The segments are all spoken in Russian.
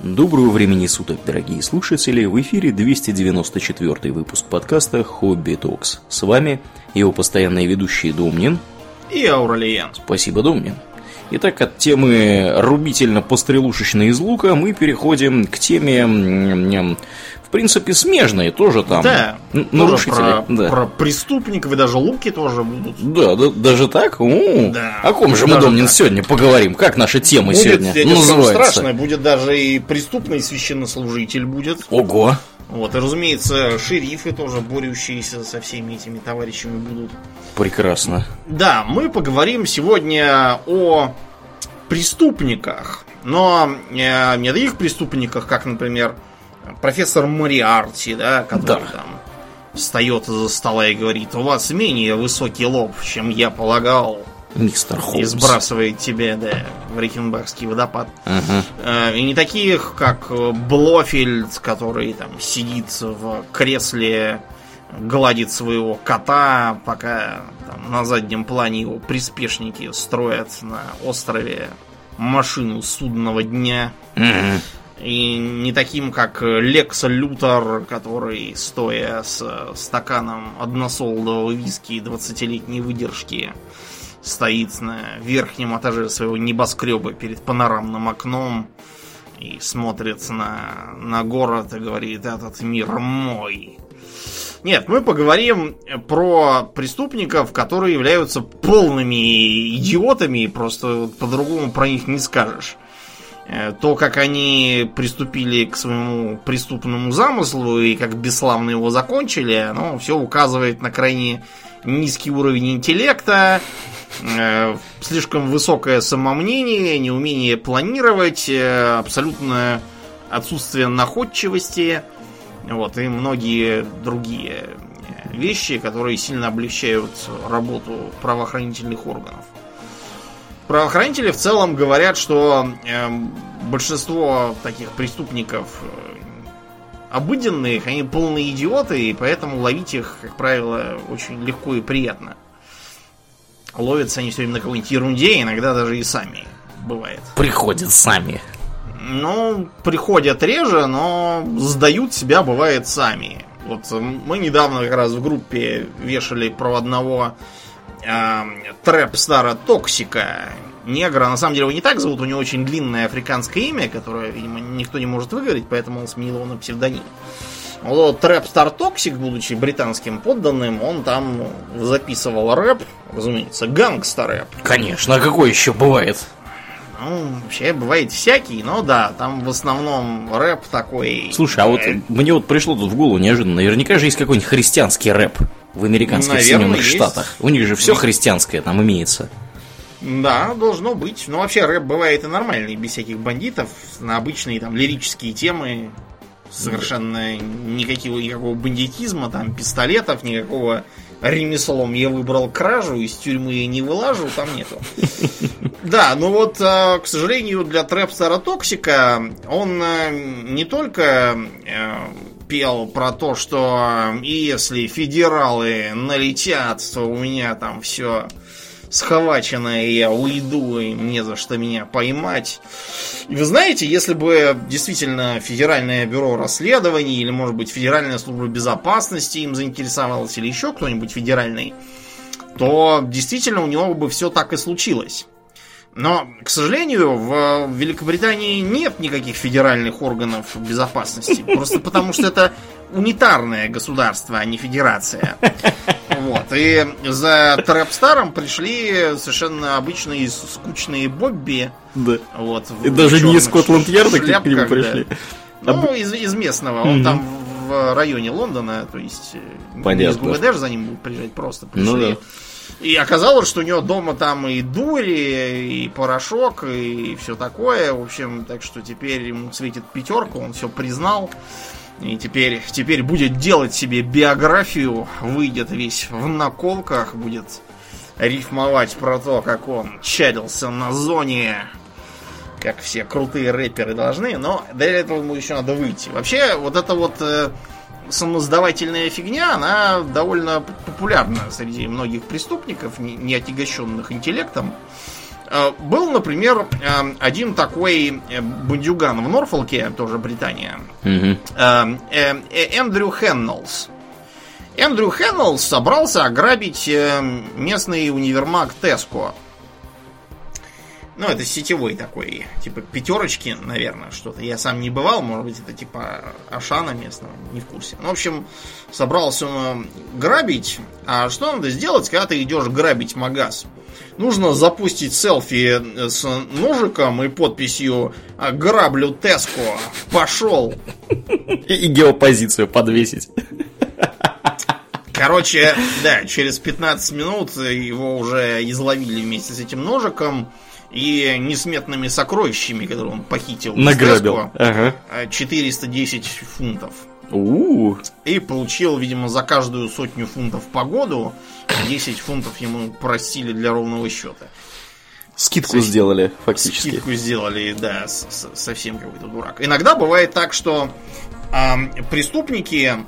Доброго времени суток, дорогие слушатели! В эфире 294 выпуск подкаста «Хобби Токс». С вами его постоянные ведущие Домнин и Ауралиен. Спасибо, Домнин. Итак, от темы рубительно-пострелушечной из лука мы переходим к теме, в принципе, смежной тоже там. Да, нарушители. Про, да. про преступников и даже луки тоже будут. Да, да даже так? У, да. О ком же мы, Домнин, так. сегодня поговорим? Как наши темы будет, сегодня я называются? страшно, будет даже и преступный священнослужитель будет. Ого! Вот, и, разумеется, шерифы тоже борющиеся со всеми этими товарищами будут. Прекрасно. Да, мы поговорим сегодня о преступниках. Но э, не о таких преступниках, как, например, профессор Мориарти, да, который да. там встает из-за стола и говорит, у вас менее высокий лоб, чем я полагал. Мистер Холмс. И сбрасывает тебе, да, в Рикенбахский водопад. Uh-huh. И не таких, как Блофельд, который там сидит в кресле, гладит своего кота, пока там, на заднем плане его приспешники строят на острове машину судного дня. Uh-huh. И не таким, как Лекс Лютер, который, стоя с стаканом односолодового виски 20-летней выдержки, стоит на верхнем этаже своего небоскреба перед панорамным окном и смотрит на, на город и говорит, этот мир мой. Нет, мы поговорим про преступников, которые являются полными идиотами, просто по-другому про них не скажешь. Э, то, как они приступили к своему преступному замыслу и как бесславно его закончили, оно все указывает на крайне низкий уровень интеллекта, Э, слишком высокое самомнение, неумение планировать, э, абсолютное отсутствие находчивости, вот, и многие другие вещи, которые сильно облегчают работу правоохранительных органов. Правоохранители в целом говорят, что э, большинство таких преступников обыденных, они полные идиоты, и поэтому ловить их, как правило, очень легко и приятно ловятся они все время на какой-нибудь ерунде, иногда даже и сами бывает. Приходят сами. Ну, приходят реже, но сдают себя бывает сами. Вот мы недавно как раз в группе вешали про одного э, трэп-стара Токсика. Негра, на самом деле его не так зовут, у него очень длинное африканское имя, которое, видимо, никто не может выговорить, поэтому он сменил его на псевдоним. Вот Trapstar Toxic, будучи британским подданным, он там записывал рэп, разумеется, gangsta рэп. Конечно, а какой еще бывает? Ну, вообще бывает всякий, но да, там в основном рэп такой. Слушай, а вот э, мне вот пришло тут в голову неожиданно, наверняка же есть какой-нибудь христианский рэп в американских Наверное, Соединенных есть. Штатах. У них же все христианское там имеется. Да, должно быть. Но вообще рэп бывает и нормальный, без всяких бандитов, на обычные там лирические темы совершенно никакого, никакого бандитизма, там пистолетов, никакого ремеслом я выбрал кражу, из тюрьмы не вылажу, там нету. Да, ну вот, э, к сожалению, для Трэпстера Токсика он э, не только э, пел про то, что если федералы налетят, то у меня там все схваченная, я уйду, и мне за что меня поймать. И вы знаете, если бы действительно Федеральное бюро расследований, или, может быть, Федеральная служба безопасности им заинтересовалась, или еще кто-нибудь федеральный, то действительно у него бы все так и случилось. Но, к сожалению, в Великобритании нет никаких федеральных органов безопасности. Просто потому, что это унитарное государство, а не федерация. Вот. И за Трэпстаром пришли совершенно обычные скучные Бобби. Да. Вот, и даже не из Скотланд-Ярда к нему пришли. Да. Ну, из, из местного. Он там в районе Лондона, то есть э, Понятно. не из ГУВД за ним будут приезжать, просто пришли. Ну, да. И оказалось, что у него дома там и дури, и порошок, и все такое. В общем, так что теперь ему светит пятерка, он все признал. И теперь, теперь будет делать себе биографию, выйдет весь в наколках, будет рифмовать про то, как он чадился на зоне, как все крутые рэперы должны, но для этого ему еще надо выйти. Вообще, вот эта вот самосдавательная фигня, она довольно популярна среди многих преступников, не, не отягощенных интеллектом. Э, был, например, э, один такой э, бандюган в Норфолке, тоже Британия, Эндрю Хеннелс. Эндрю Хеннелс собрался ограбить местный универмаг Теско. Ну, это сетевой такой, типа пятерочки, наверное, что-то. Я сам не бывал, может быть, это типа Ашана местного, не в курсе. Ну, в общем, собрался он грабить. А что надо сделать, когда ты идешь грабить магаз? Нужно запустить селфи с ножиком и подписью «Граблю Теско, пошел!» И геопозицию подвесить. Короче, да, через 15 минут его уже изловили вместе с этим ножиком и несметными сокровищами, которые он похитил. Награбил. Ага. 410 фунтов. У-у-у. И получил, видимо, за каждую сотню фунтов погоду 10 фунтов ему простили для ровного счета. Скидку Совсем... сделали, фактически. Скидку сделали, да, совсем какой-то дурак. Иногда бывает так, что э, преступники э,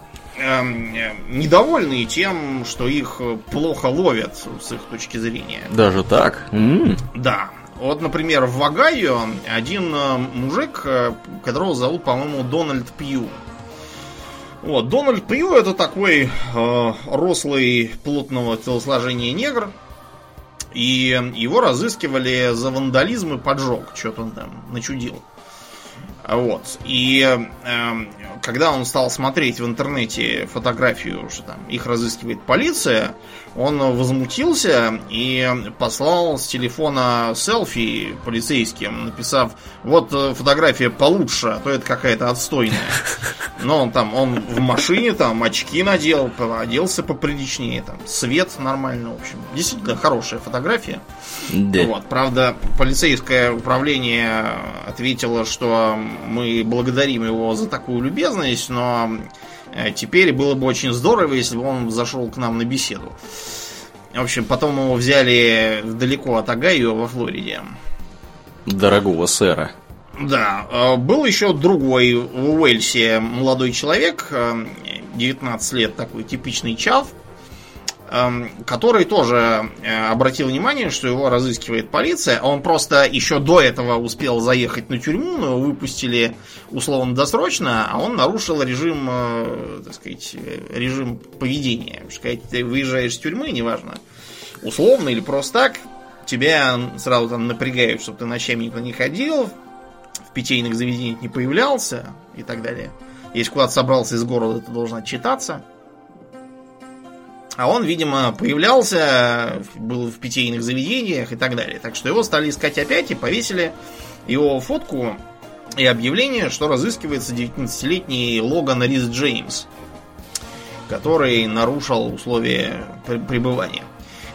недовольны тем, что их плохо ловят с их точки зрения. Даже так? М-м. Да. Вот, например, в Вагайо один э, мужик, э, которого зовут, по-моему, Дональд Пью. Вот, Дональд Пью это такой э, рослый, плотного телосложения негр. И его разыскивали за вандализм и поджог. Что-то он там начудил. Вот. И э, когда он стал смотреть в интернете фотографию, что там их разыскивает полиция, он возмутился и послал с телефона селфи полицейским, написав, вот э, фотография получше, а то это какая-то отстойная. Но он там, он в машине, там очки надел, оделся поприличнее, там свет нормально, в общем. Действительно хорошая фотография. Да. Вот, правда, полицейское управление ответило, что мы благодарим его за такую любезность, но теперь было бы очень здорово, если бы он зашел к нам на беседу. В общем, потом его взяли далеко от Агаю во Флориде. Дорогого сэра. Да, э, был еще другой в Уэльсе молодой человек, 19 э, лет, такой типичный чав, который тоже э, обратил внимание, что его разыскивает полиция. Он просто еще до этого успел заехать на тюрьму, но его выпустили условно-досрочно, а он нарушил режим, э, так сказать, режим поведения. Сказать, ты выезжаешь с тюрьмы, неважно, условно или просто так, тебя сразу там напрягают, чтобы ты ночами никуда не ходил, в питейных заведениях не появлялся и так далее. Если куда-то собрался из города, ты должен отчитаться. А он, видимо, появлялся, был в питейных заведениях и так далее. Так что его стали искать опять и повесили его фотку и объявление, что разыскивается 19-летний Логан Рис Джеймс, который нарушил условия пребывания.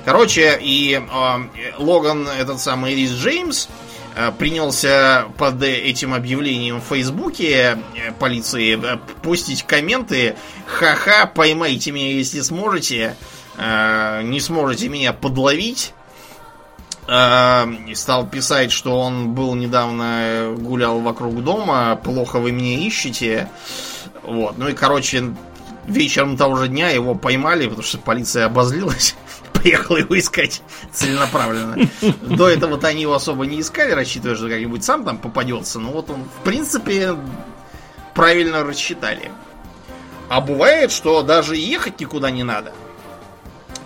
Короче, и э, Логан, этот самый Рис Джеймс, Э, принялся под этим объявлением в Фейсбуке э, полиции э, постить комменты «Ха-ха, поймайте меня, если сможете, не сможете меня подловить». Стал писать, что он был недавно гулял вокруг дома, плохо вы меня ищете. Вот. Ну и, короче, вечером того же дня его поймали, потому что полиция обозлилась поехал его искать целенаправленно. До этого-то они его особо не искали, рассчитывая, что как-нибудь сам там попадется. Но вот он, в принципе, правильно рассчитали. А бывает, что даже ехать никуда не надо.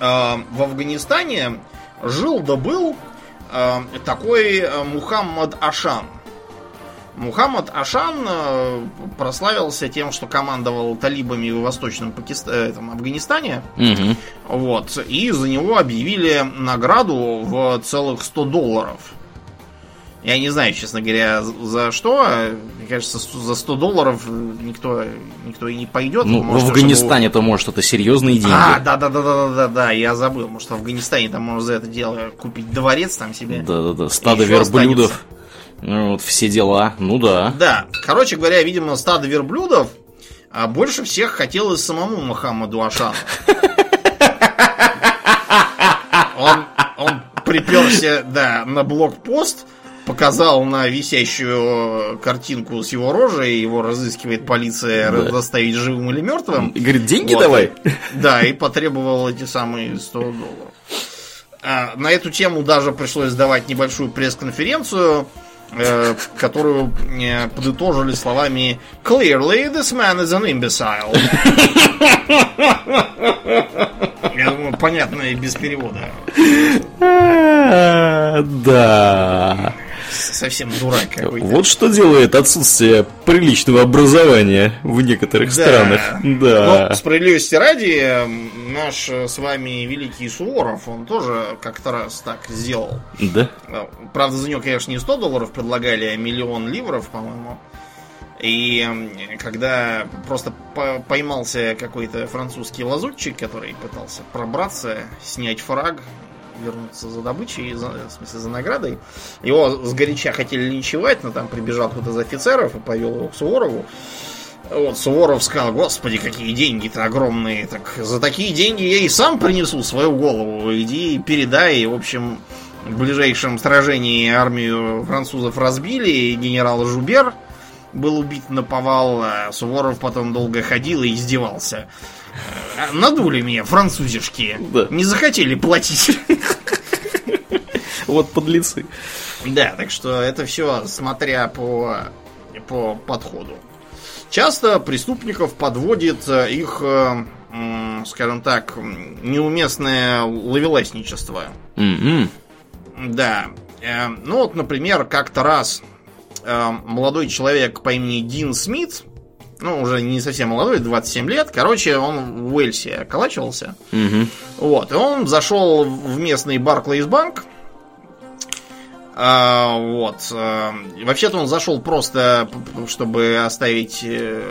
А, в Афганистане жил да был а, такой э, Мухаммад Ашан – Мухаммад Ашан э, прославился тем, что командовал талибами в Восточном Пакиста... Э, этом, Афганистане. Угу. Вот. И за него объявили награду в целых 100 долларов. Я не знаю, честно говоря, за что. Мне кажется, за 100 долларов никто, никто и не пойдет. Ну, может, в Афганистане это может это серьезные деньги. А, да, да, да, да, да, да, да, я забыл. Может, в Афганистане там можно за это дело купить дворец там себе. Да, да, да. Стадо верблюдов. Останется. Ну, вот все дела, ну да. Да, короче говоря, видимо, стадо верблюдов а больше всех хотелось самому Мухаммаду Ашану. Он, он приперся, да, на блокпост, показал на висящую картинку с его рожей, его разыскивает полиция, да. доставить живым или мертвым. И говорит, деньги вот. давай. Да, и потребовал эти самые 100 долларов. А, на эту тему даже пришлось давать небольшую пресс-конференцию, которую э, подытожили словами Clearly, this man is an imbecile. Я думаю, понятно и без перевода. Да. Совсем дурак какой-то. Вот что делает отсутствие приличного образования в некоторых Да. странах. Да. Но, справедливости ради, наш э, с вами великий Суворов, он тоже как-то раз так сделал. Да. Э, Правда, за него, конечно, не 100 долларов предлагали, а миллион ливров, по-моему. И когда просто по- поймался какой-то французский лазутчик, который пытался пробраться, снять фраг, вернуться за добычей, за, в смысле, за наградой, его сгоряча хотели линчевать, но там прибежал кто-то из офицеров и повел его к Суворову. Вот, Суворов сказал, господи, какие деньги-то огромные. Так за такие деньги я и сам принесу свою голову. Иди передай. В общем, в ближайшем сражении армию французов разбили. и Генерал Жубер был убит на повал. а Суворов потом долго ходил и издевался. «А, Надули меня, французишки. Да. Не захотели платить. Вот подлецы. Да, так что это все смотря по, по подходу. Часто преступников подводит э, их, э, скажем так, неуместное ловеласничество. М-м. Да. Э, Ну вот, например, как-то раз молодой человек по имени Дин Смит, ну, уже не совсем молодой, 27 лет, короче, он в Уэльсе околачивался. Мгм. Вот, и он зашел в местный Барклейс банк. А, вот. а, Вообще-то он зашел просто, чтобы оставить э,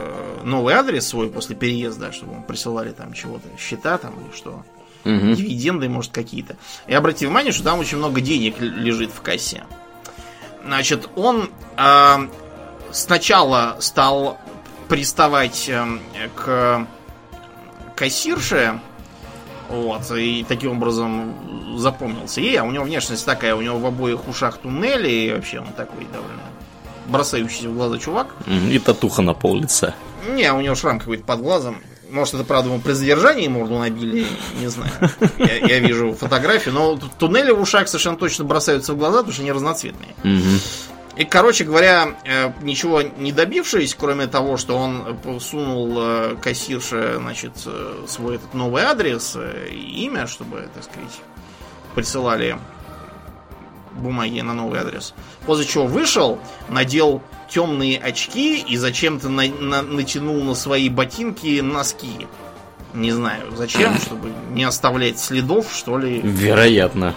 новый адрес свой после переезда, чтобы ему присылали там чего-то, счета там или что. Мгм. Дивиденды, может, какие-то. И обрати внимание, что там очень много денег лежит в кассе. Значит, он а, сначала стал приставать эм, к кассирше, вот, и таким образом запомнился ей, а у него внешность такая, у него в обоих ушах туннели, и вообще он такой довольно бросающийся в глаза чувак. И татуха на пол лица. Не, у него шрам какой-то под глазом. Может, это, правда, ему при задержании морду набили, не знаю. Я, я вижу фотографию, но туннели в ушах совершенно точно бросаются в глаза, потому что они разноцветные. Мгм. И, короче говоря, э, ничего не добившись, кроме того, что он сунул э, кассирше, значит, э, свой этот новый адрес и имя, чтобы, так сказать, присылали бумаги на новый адрес. После чего вышел, надел темные очки и зачем-то на- на- натянул на свои ботинки носки. Не знаю, зачем, чтобы не оставлять следов, что ли. Вероятно.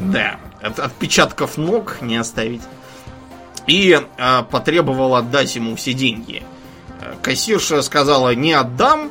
Да, от отпечатков ног не оставить. И э, потребовал отдать ему все деньги. Э, Кассирша сказала, не отдам.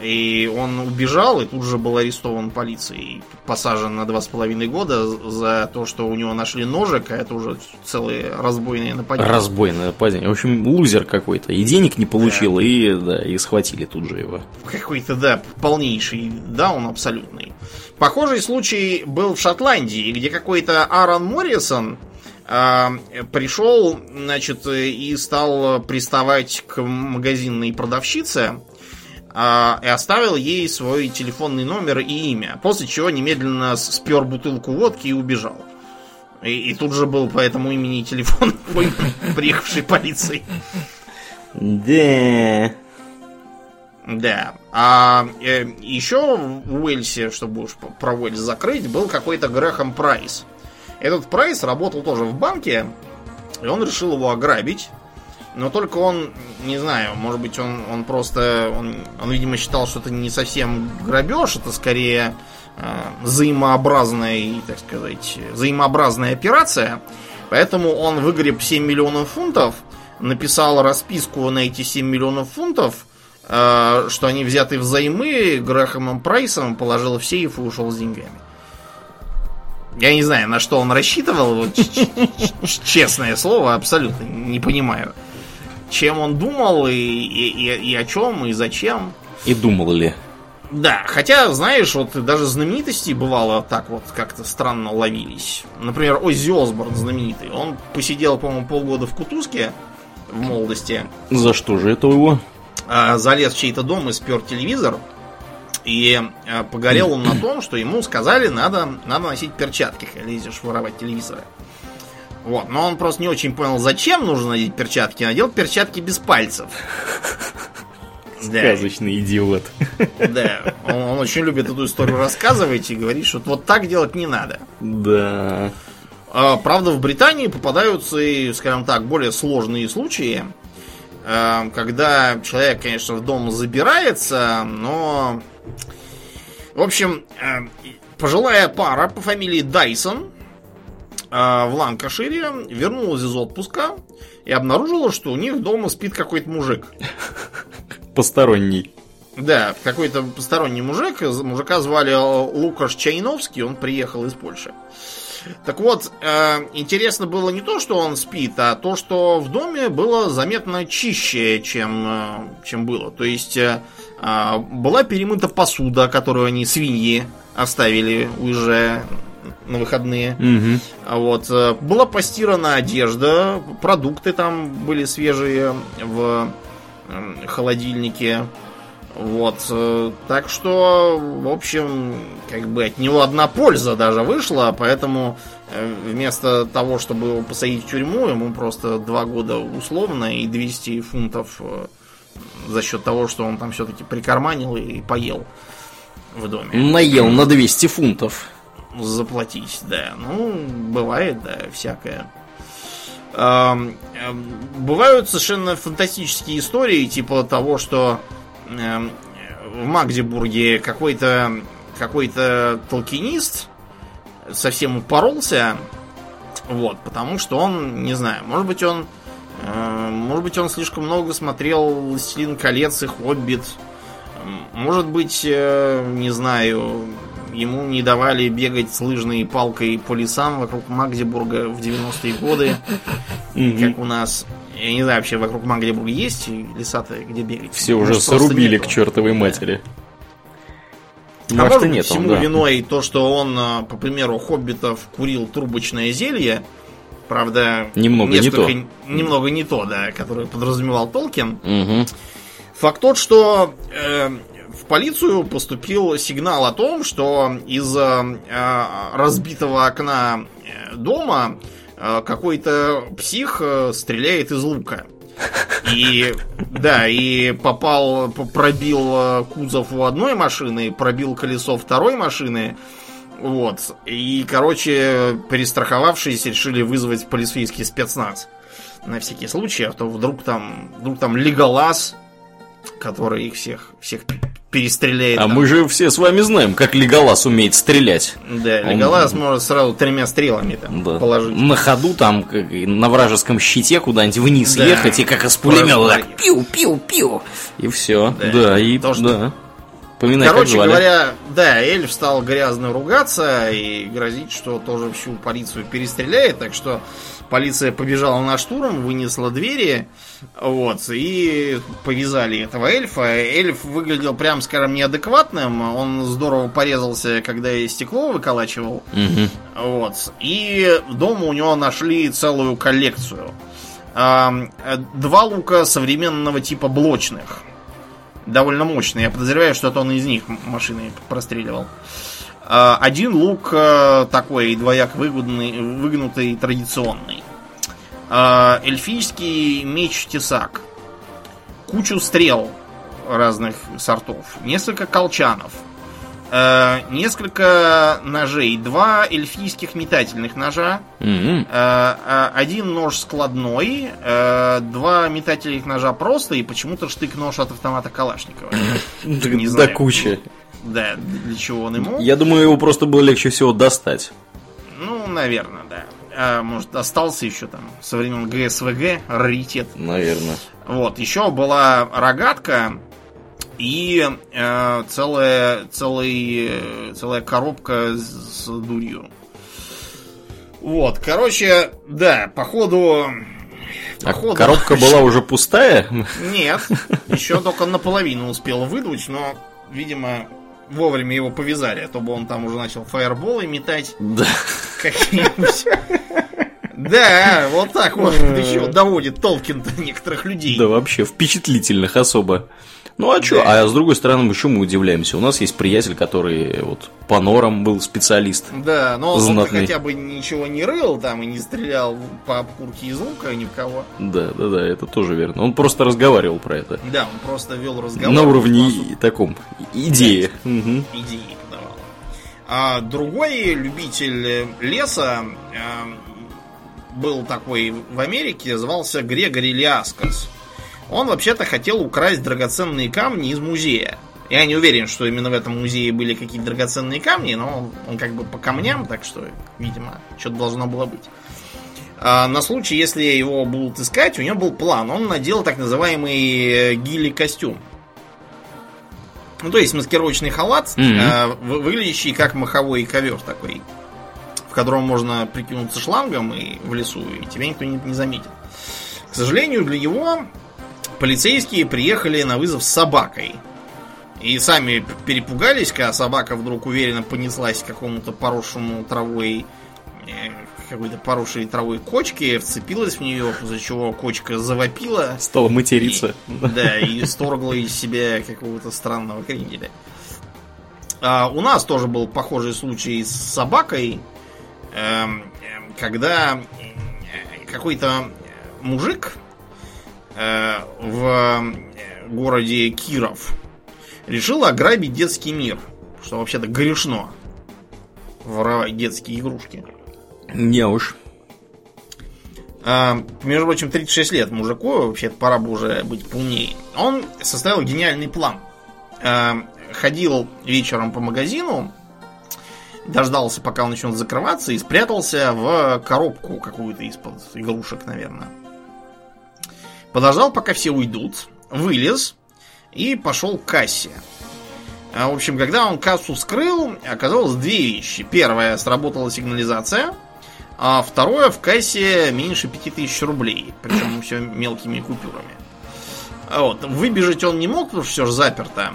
И он убежал и тут же был арестован полицией. Посажен на два с половиной года за то, что у него нашли ножик, а это уже целые разбойные нападения. Разбойное нападение. В общем, лузер какой-то. И денег не получил, и, да, и схватили тут же его. Какой-то, да, полнейший даун абсолютный. Похожий случай был в Шотландии, где какой-то Аарон Моррисон пришел, значит, и стал приставать к магазинной продавщице а, и оставил ей свой телефонный номер и имя. После чего немедленно спер бутылку водки и убежал. И, и тут же был по этому имени и телефон приехавшей полиции. Да. Да. А э, еще в Уэльсе, чтобы уж про Уэльс закрыть, был какой-то Грэхэм Прайс. Этот Прайс работал тоже в банке, и он решил его ограбить. Но только он, не знаю, может быть, он, он просто, он, он, видимо, считал, что это не совсем грабеж, это скорее э, взаимообразная, так сказать, взаимообразная операция. Поэтому он выгреб 7 миллионов фунтов, написал расписку на эти 7 миллионов фунтов, э, что они взяты взаймы Грэхэмом Прайсом, положил в сейф и ушел с деньгами. Я не знаю, на что он рассчитывал, вот, честное слово, абсолютно не понимаю. Чем он думал и, и, и- и о чем, и зачем. И думал ли? Да, хотя, знаешь, вот даже знаменитости бывало так вот как-то странно ловились. Например, Оззи Осборн знаменитый. Он посидел, по-моему, полгода в кутузке в молодости. За что же это его? а, залез в чей-то дом и спер телевизор. И э, погорел он на том, что ему сказали, надо, надо носить перчатки, когда лезешь воровать телевизоры. Вот, но он просто не очень понял, зачем нужно надеть перчатки. Надел перчатки без пальцев. Сказочный да. идиот. Да, он, он очень любит эту историю рассказывать и говорит, что вот так делать не надо. Да. А, правда, в Британии попадаются и, скажем так, более сложные случаи, а, когда человек, конечно, в дом забирается, но... В общем, а, пожилая пара по фамилии Дайсон в Ланкашире вернулась из отпуска и обнаружила, что у них дома спит какой-то мужик. Посторонний. Да, какой-то посторонний мужик. Мужика звали Лукаш Чайновский, он приехал из Польши. Так вот, э, интересно было не то, что он спит, а то, что в доме было заметно чище, чем, э, чем было. То есть э, э, была перемыта посуда, которую они свиньи оставили уезжая на выходные. Угу. Вот. Э, была постирана одежда, продукты там были свежие в э, холодильнике. Вот. Э, так что, в общем, как бы от него одна польза даже вышла, поэтому вместо того, чтобы его посадить в тюрьму, ему просто два года условно и 200 фунтов за счет того, что он там все-таки прикарманил и поел в доме. Наел на 200 фунтов заплатить, да. Ну, бывает, да, всякое. Бывают совершенно фантастические истории, типа того, что в Магдебурге какой-то какой-то толкинист совсем упоролся, вот, потому что он, не знаю, может быть он может быть он слишком много смотрел «Властелин колец» и «Хоббит», может быть, э, не знаю, ему не давали бегать с лыжной палкой по лесам вокруг Магдебурга в 90-е годы, как у нас. Я не знаю, вообще вокруг Магдебурга есть леса-то, где бегать? Все уже срубили к чертовой матери. А может, нет, всему виной то, что он, а, по примеру хоббитов, курил трубочное зелье. Правда, немного не то. Немного не то, да, которое подразумевал Толкин. Угу. Факт тот, что э, в полицию поступил сигнал о том, что из э, разбитого окна э, дома э, какой-то псих э, стреляет из лука. И да, и попал, пробил э, кузов у одной машины, пробил колесо второй машины. Вот. И, короче, перестраховавшись, решили вызвать полицейский спецназ. На всякий случай, а то вдруг там, вдруг там Леголас, который их всех, всех перестреляет. А там. мы же все с вами знаем, как Леголас умеет стрелять. Да, Леголас Он... может сразу тремя стрелами там да. положить. На ходу там, на вражеском щите куда-нибудь вниз да. ехать, и как из пулемета так пиу-пиу-пиу. И все. Да, да и То, что... да. Поминай, Короче говоря, да, эльф стал грязно ругаться и грозить, что тоже всю полицию перестреляет, так что полиция побежала на штурм, вынесла двери, вот, и повязали этого эльфа. Эльф выглядел, прям скажем, неадекватным, он здорово порезался, когда стекло выколачивал, угу. вот, и дома у него нашли целую коллекцию. Два лука современного типа блочных довольно мощный. Я подозреваю, что это он из них машины простреливал. А, один лук э, такой двояк выгодный, выгнутый, традиционный. А, эльфийский меч-тесак. Кучу стрел разных сортов. Несколько колчанов – э, несколько ножей, два эльфийских метательных ножа, mm-hmm. э, один нож складной, э, два метательных ножа просто и почему-то штык-нож от автомата Калашникова. Не знаю. Да куча. Да, для чего он ему? Я думаю, его просто было легче всего достать. Ну, наверное, да. А, может, остался еще там со времен ГСВГ раритет. Наверное. Вот, еще была рогатка, и э, целая, целый, целая коробка с, дурью. Вот, короче, да, походу... А походу коробка была уже пустая? Нет, еще только наполовину успел выдуть, но, видимо, вовремя его повязали, а то бы он там уже начал фаерболы метать. Да. Какие-нибудь. Да, вот так вот еще доводит Толкин до некоторых людей. Да, вообще, впечатлительных особо. Ну а что? А с другой стороны, почему мы удивляемся? У нас есть приятель, который вот по норам был специалист. Да, но он хотя бы ничего не рыл там и не стрелял по обкурке из лука ни в кого. Да, да, да, это тоже верно. Он просто разговаривал про это. Да, он просто вел разговор. На уровне таком идеи. Да, угу. Идеи подавал. А другой любитель леса э, был такой в Америке, звался Грегори Лиаскас. Он вообще-то хотел украсть драгоценные камни из музея. Я не уверен, что именно в этом музее были какие-то драгоценные камни, но он, как бы по камням, так что, видимо, что-то должно было быть. А на случай, если его будут искать, у него был план. Он надел так называемый э, гили-костюм. Ну, то есть маскировочный халат, mm-hmm. выглядящий как маховой ковер такой, в котором можно прикинуться шлангом и в лесу, и тебя никто не, не заметит. К сожалению, для него полицейские приехали на вызов с собакой. И сами перепугались, когда собака вдруг уверенно понеслась к какому-то поросшему травой э, какой-то поросшей травой кочки, вцепилась в нее, после чего кочка завопила. Стала материться. И, да, и сторгла из себя какого-то странного кренделя. А, у нас тоже был похожий случай с собакой, эм, когда какой-то мужик в городе Киров решил ограбить детский мир. Что вообще-то грешно. Воровать детские игрушки. Не уж. А, между прочим, 36 лет мужику, вообще пора бы уже быть полнее. Он составил гениальный план. А, ходил вечером по магазину, дождался, пока он начнет закрываться, и спрятался в коробку какую-то из-под игрушек, наверное. Подождал, пока все уйдут, вылез и пошел к кассе. А, в общем, когда он кассу вскрыл, оказалось две вещи. Первое, сработала сигнализация, а второе, в кассе меньше 5000 рублей, причем все мелкими купюрами. Вот. Выбежать он не мог, потому что все же заперто.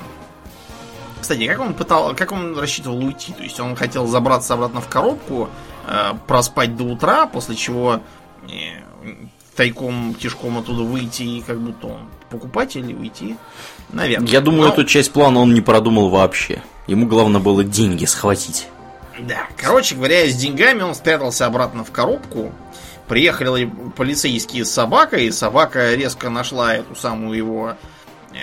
Кстати, как он пытал, как он рассчитывал уйти? То есть он хотел забраться обратно в коробку, э, проспать до утра, после чего э, тайком, тяжком оттуда выйти и как будто он покупатель и уйти. Наверное. Я думаю, Но... эту часть плана он не продумал вообще. Ему главное было деньги схватить. Да, короче говоря, с деньгами он спрятался обратно в коробку. Приехали полицейские с собакой, собака резко нашла эту самую его э,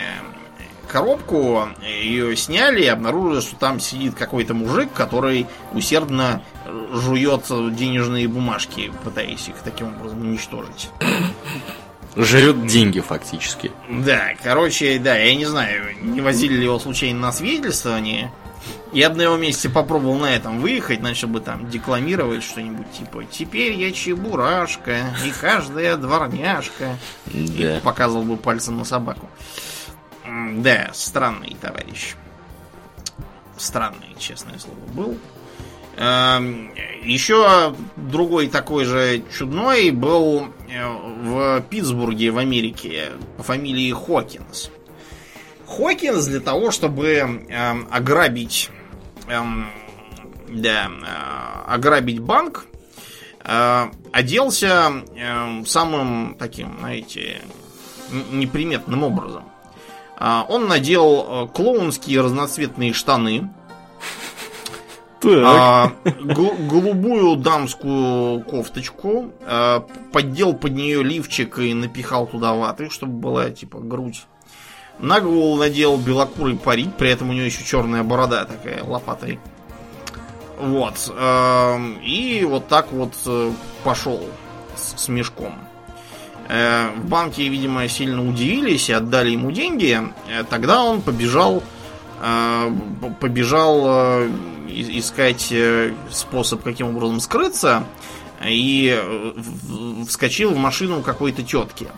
коробку, ее сняли и обнаружили, что там сидит какой-то мужик, который усердно жует денежные бумажки, пытаясь их таким образом уничтожить. Жрет деньги фактически. Да, короче, да, я не знаю, не возили ли его случайно на свидетельствование. Я бы на его месте попробовал на этом выехать, начал бы там декламировать что-нибудь типа «Теперь я чебурашка, и каждая дворняжка». Да. И показывал бы пальцем на собаку. Да, странный товарищ. Странный, честное слово, был. Эм, Еще другой такой же чудной был э, в Питтсбурге в Америке по фамилии Хокинс. Хокинс для того, чтобы эм, ограбить, эм, да, э, ограбить банк, э, оделся самым таким, знаете, неприметным образом. Он надел клоунские разноцветные штаны. А, голубую дамскую кофточку. А, поддел под нее лифчик и напихал туда ваты, чтобы была типа грудь. На голову надел белокурый парик, при этом у него еще черная борода такая лопатой. Вот. А, и вот так вот э, пошел с, с мешком. Э, в банке, видимо, сильно удивились и отдали ему деньги. Э, тогда он побежал, э, побежал искать способ, каким образом скрыться, и вскочил в машину какой-то тетки.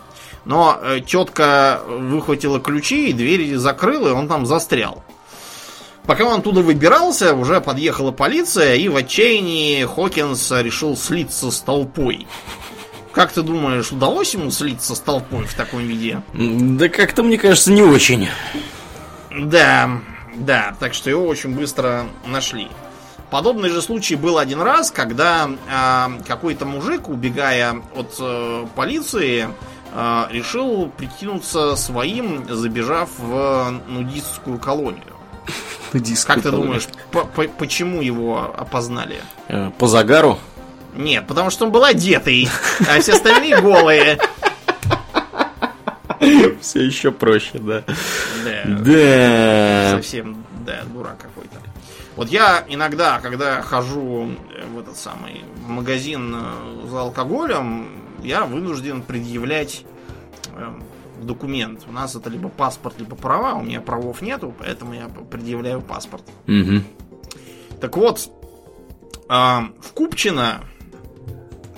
Но тетка выхватила ключи, и дверь закрыла, и он там застрял. Пока он оттуда выбирался, уже подъехала полиция, и в отчаянии Хокинс решил слиться с толпой. Как ты думаешь, удалось ему слиться с толпой в таком виде? Да как-то, мне кажется, не очень. Да, да, так что его очень быстро нашли. Подобный же случай был один раз, когда э, какой-то мужик, убегая от э, полиции, э, решил прикинуться своим, забежав в нудистскую колонию. Как ты думаешь, по по почему его опознали? Э, по загару? Нет, потому что он был одетый, а все остальные голые. Все еще проще, да. Да. Да. Совсем, да, дурак какой-то. Вот я иногда, когда хожу в этот самый магазин э, за алкоголем, я вынужден предъявлять э, документ. У нас это либо паспорт, либо права. У меня правов нету, поэтому я предъявляю паспорт. Мгм. Так вот, а, в Купчино,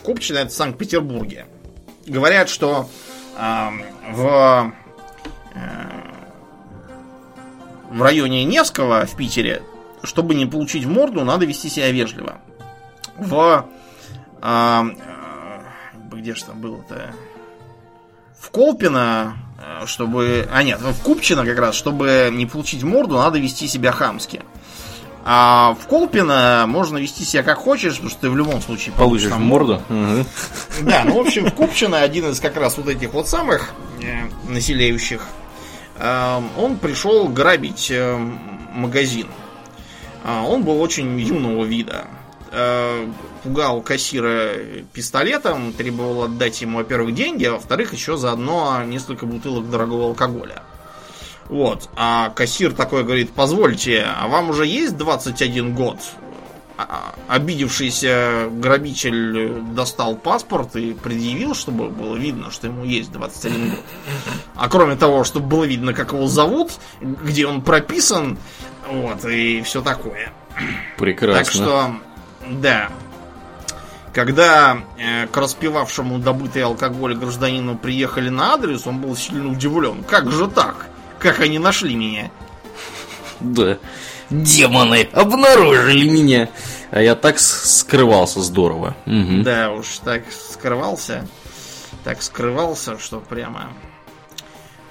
Купчино это в Санкт-Петербурге, говорят, что в, э, в районе Невского в Питере, чтобы не получить морду, надо вести себя вежливо. В... э, где же там было-то? В Колпино, э, чтобы... А нет, в Купчино как раз, чтобы не получить морду, надо вести себя хамски. А в Колпино можно вести себя как хочешь, потому что ты в любом случае Получишь там морду? Да, ну, в общем, в Купчино один из как раз вот этих вот самых э, населяющих, э, он пришел грабить э, магазин. А, он был очень юного вида. Э, пугал кассира пистолетом, требовал отдать ему, во-первых, деньги, а во-вторых, еще заодно несколько бутылок дорогого алкоголя. Вот. А кассир такой говорит, позвольте, а вам уже есть 21 год? А- а- Обидевшийся грабитель достал паспорт и предъявил, чтобы было видно, что ему есть 21 год. А кроме того, чтобы было видно, как его зовут, где он прописан, вот, и все такое. Прекрасно. Так что, да. Когда э, к распивавшему добытый алкоголь гражданину приехали на адрес, он был сильно удивлен. Как же так? Как они нашли меня? Да. Демоны обнаружили меня. А я так скрывался здорово. Мгм. Да уж, так скрывался. Так скрывался, что прямо...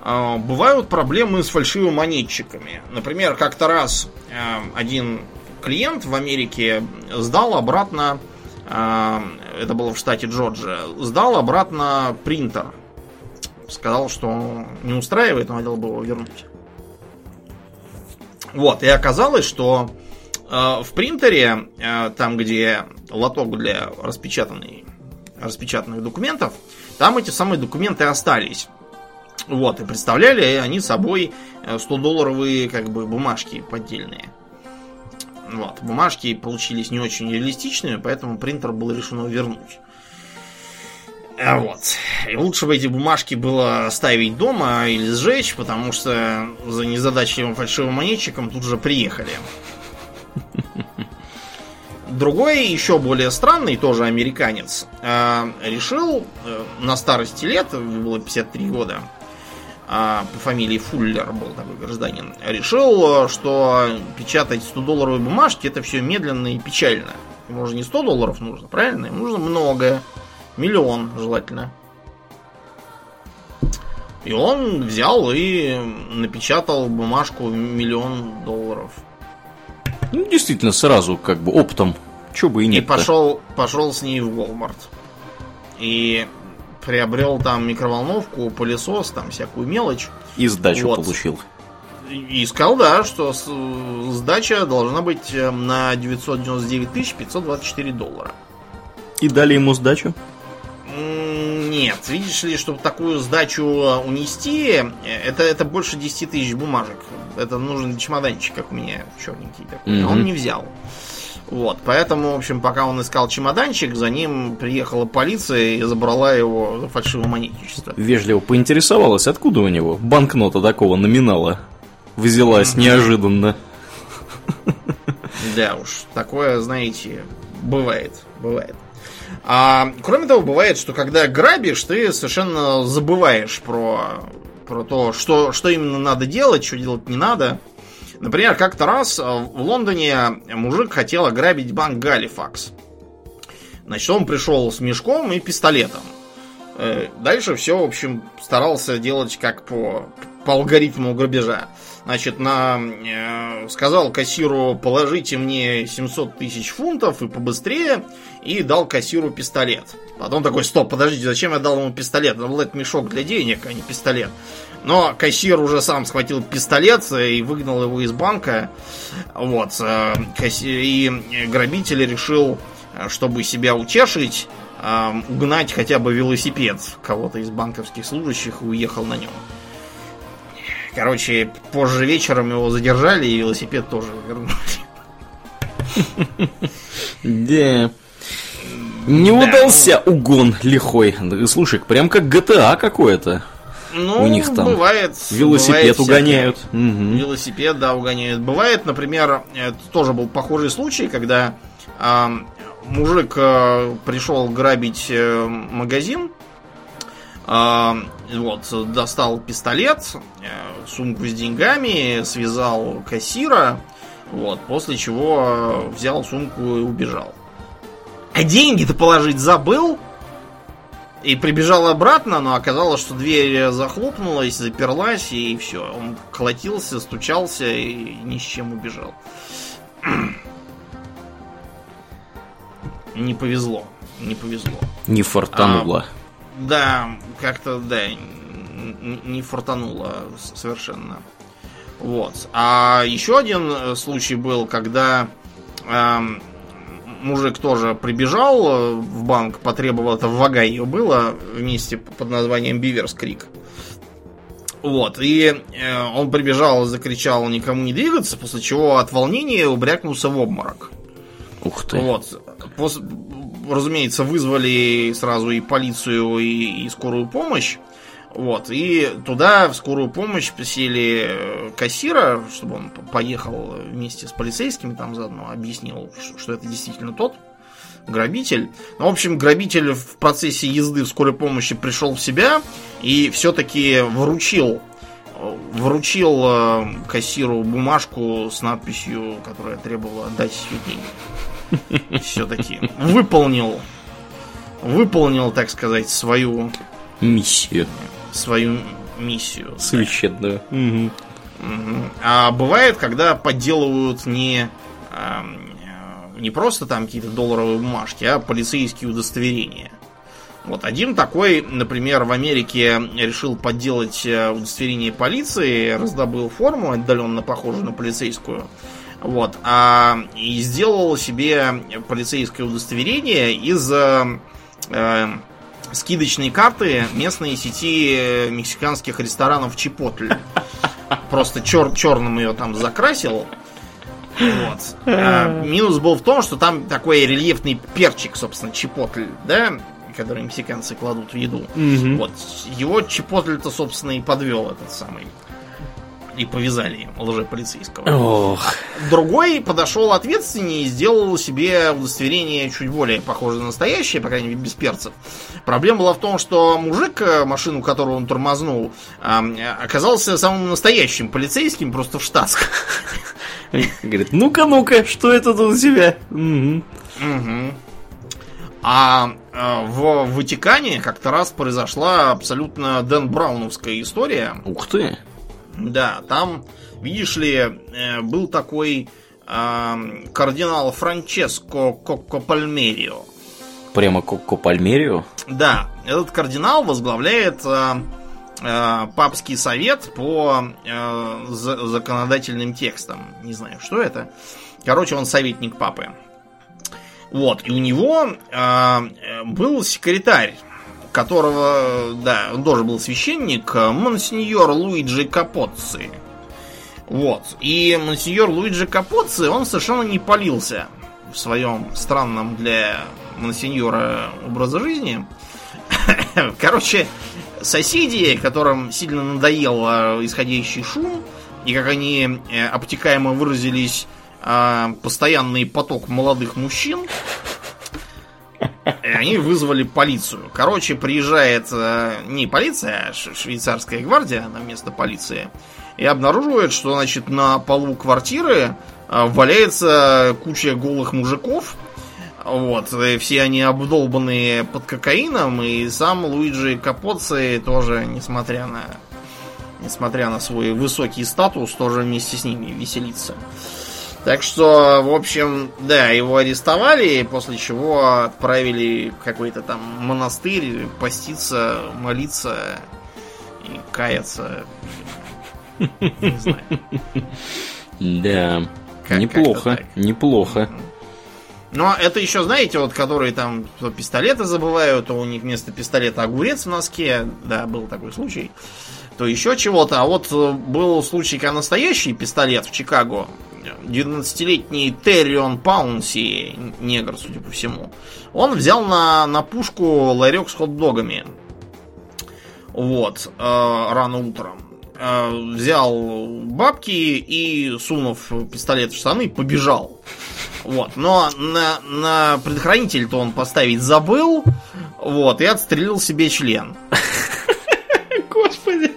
А, Бывают проблемы с фальшивомонетчиками. Например, как-то раз э, один клиент в Америке сдал обратно, э, это было в штате Джорджия, сдал обратно принтер. Сказал, что не устраивает, но хотел бы его вернуть. Вот, и оказалось, что э, в принтере, э, там, где лоток для распечатанной, распечатанных документов, там эти самые документы остались. Вот, и представляли они собой 100-долларовые как бы бумажки поддельные. Вот, бумажки получились не очень реалистичными, поэтому принтер был решено вернуть. А вот. И лучше бы эти бумажки было оставить дома или сжечь, потому что за незадачливым фальшивомонетчиком тут же приехали. Другой, еще более странный, тоже американец, э, решил э, на старости лет, было 53 года, а, по фамилии Фуллер был такой гражданин, решил, что печатать 100-долларовые бумажки это все медленно и печально. Ему же не 100 долларов нужно, правильно? Ему нужно много. Миллион желательно. И он взял и напечатал бумажку в миллион долларов. Ну, действительно, сразу как бы оптом. Чё бы и И нет пошел, пошел с ней в Walmart. И приобрел там микроволновку, пылесос, там всякую мелочь. И сдачу Вот. получил. И и сказал, да, что сдача должна быть э, на 999 524 доллара. И дали ему сдачу? Нет, видишь ли, чтобы такую сдачу э, унести, э, это, это больше 10 тысяч бумажек. Это нужен чемоданчик, как у меня, черненький такой. Мгм. он не взял. Вот, поэтому, в общем, пока он искал чемоданчик, за ним приехала полиция и забрала его за фальшивомонетничество. Вежливо поинтересовалась, откуда у него банкнота такого номинала взялась неожиданно. Да уж, такое, знаете, бывает, бывает. А, кроме того, бывает, что когда грабишь, ты совершенно забываешь про, про то, что, что именно надо делать, что делать не надо. Например, как-то раз а, в Лондоне мужик хотел ограбить банк Галифакс. Значит, он пришел с мешком и пистолетом. Э, дальше все, в общем, старался делать как по, по алгоритму грабежа. Значит, на, э, сказал кассиру, положите мне 700 тысяч фунтов и побыстрее, и дал кассиру пистолет. Потом такой, стоп, подождите, зачем я дал ему пистолет? Был это мешок для денег, а не пистолет. Но кассир уже сам схватил пистолет и выгнал его из банка. Вот. Э, и грабитель решил, э, чтобы себя утешить, э, угнать хотя бы велосипед кого-то из банковских служащих и уехал на нем. Короче, позже вечером его задержали, и велосипед тоже вернули. Да. Не удался угон лихой. Слушай, прям как GTA какое-то. Ну, у них там бывает, велосипед бывает угоняют. Угу. Велосипед, да, угоняют. Бывает, например, это тоже был похожий случай, когда э, мужик э, пришел грабить э, магазин, э, вот, достал пистолет, э, сумку с деньгами, связал кассира, вот, после чего э, взял сумку и убежал. А деньги-то положить забыл. И прибежал обратно, но оказалось, что дверь захлопнулась, заперлась, и все. Он колотился, стучался и ни с чем убежал. Не повезло. Не повезло. Не фортануло. А, да, как-то, да, не фортануло совершенно. Вот. А еще один случай был, когда эм, мужик тоже прибежал э, в банк, потребовал, это в Вагайе было, вместе под названием Биверс Крик. Вот, и э, он прибежал, закричал никому не двигаться, после чего от волнения убрякнулся в обморок. Ух ты. Вот. После, разумеется, вызвали сразу и полицию, и, и скорую помощь. Вот, и туда в скорую помощь посели э, кассира, чтобы он поехал вместе с полицейскими, там заодно объяснил, что это действительно тот грабитель. Ну, в общем, грабитель в процессе езды в скорой помощи пришел в себя и все-таки вручил вручил э, кассиру бумажку с надписью, которая требовала отдать деньги. Все-таки выполнил выполнил, так сказать, свою миссию свою миссию. Священную. Да. Угу. А бывает, когда подделывают не, не просто там какие-то долларовые бумажки, а полицейские удостоверения. Вот один такой, например, в Америке решил подделать э, удостоверение полиции, раздобыл форму, отдаленно похожую на полицейскую. Вот, а, и сделал себе полицейское удостоверение из э, э скидочные карты местной сети мексиканских ресторанов Чипотль. Просто чер черным ее там закрасил. Вот. А минус был в том, что там такой рельефный перчик, собственно, чипотль, да, который мексиканцы кладут в еду. Угу. Вот. Его чипотль-то, собственно, и подвел этот самый и повязали лжеполицейского. Ох. Другой подошел ответственнее и сделал себе удостоверение чуть более похожее на настоящее, по крайней мере, без перцев. Проблема была в том, что мужик, э, машину которую он тормознул, оказался самым настоящим полицейским, просто в штатском. Говорит, ну-ка, ну-ка, что это тут у тебя? А э, в Ватикане как-то раз произошла абсолютно Дэн Брауновская история. Ух ты! Да, там, видишь ли, э, был такой э, кардинал Франческо Кокко Пальмерио. Прямо Кокко Пальмерио? Да, этот кардинал возглавляет э, э, папский совет по э, законодательным текстам. Не знаю, что это. Короче, он советник папы. Вот, и у него э, был секретарь которого, да, он тоже был священник, монсеньор Луиджи Капоцци. Вот. И монсеньор Луиджи Капоцци, он совершенно не полился в своем странном для монсеньора образа жизни. Короче, соседи, которым сильно надоел исходящий шум, и как они э, обтекаемо выразились, а, постоянный поток молодых мужчин, они вызвали полицию. Короче, приезжает э, не полиция, а швейцарская гвардия на место полиции. И обнаруживает, что, значит, на полу квартиры э, валяется куча голых мужиков. Вот, и все они обдолбанные под кокаином, и сам Луиджи Капоци тоже, несмотря на несмотря на свой высокий статус, тоже вместе с ними веселится. Так что, в общем, да, его арестовали, после чего отправили в какой-то там монастырь поститься, молиться и каяться. Не знаю. Да. Как, неплохо, неплохо. Но это еще, знаете, вот которые там то пистолеты забывают, то у них вместо пистолета огурец в носке. Да, был такой случай. То еще чего-то. А вот э, был случай, когда настоящий пистолет в Чикаго 19-летний Террион Паунси, негр, судя по всему, он взял на, на пушку ларек с хот-догами. Вот, э, рано утром. Э, взял бабки и, сунув пистолет в штаны, побежал. Вот, но на, на предохранитель-то он поставить забыл, вот, и отстрелил себе член. Господи.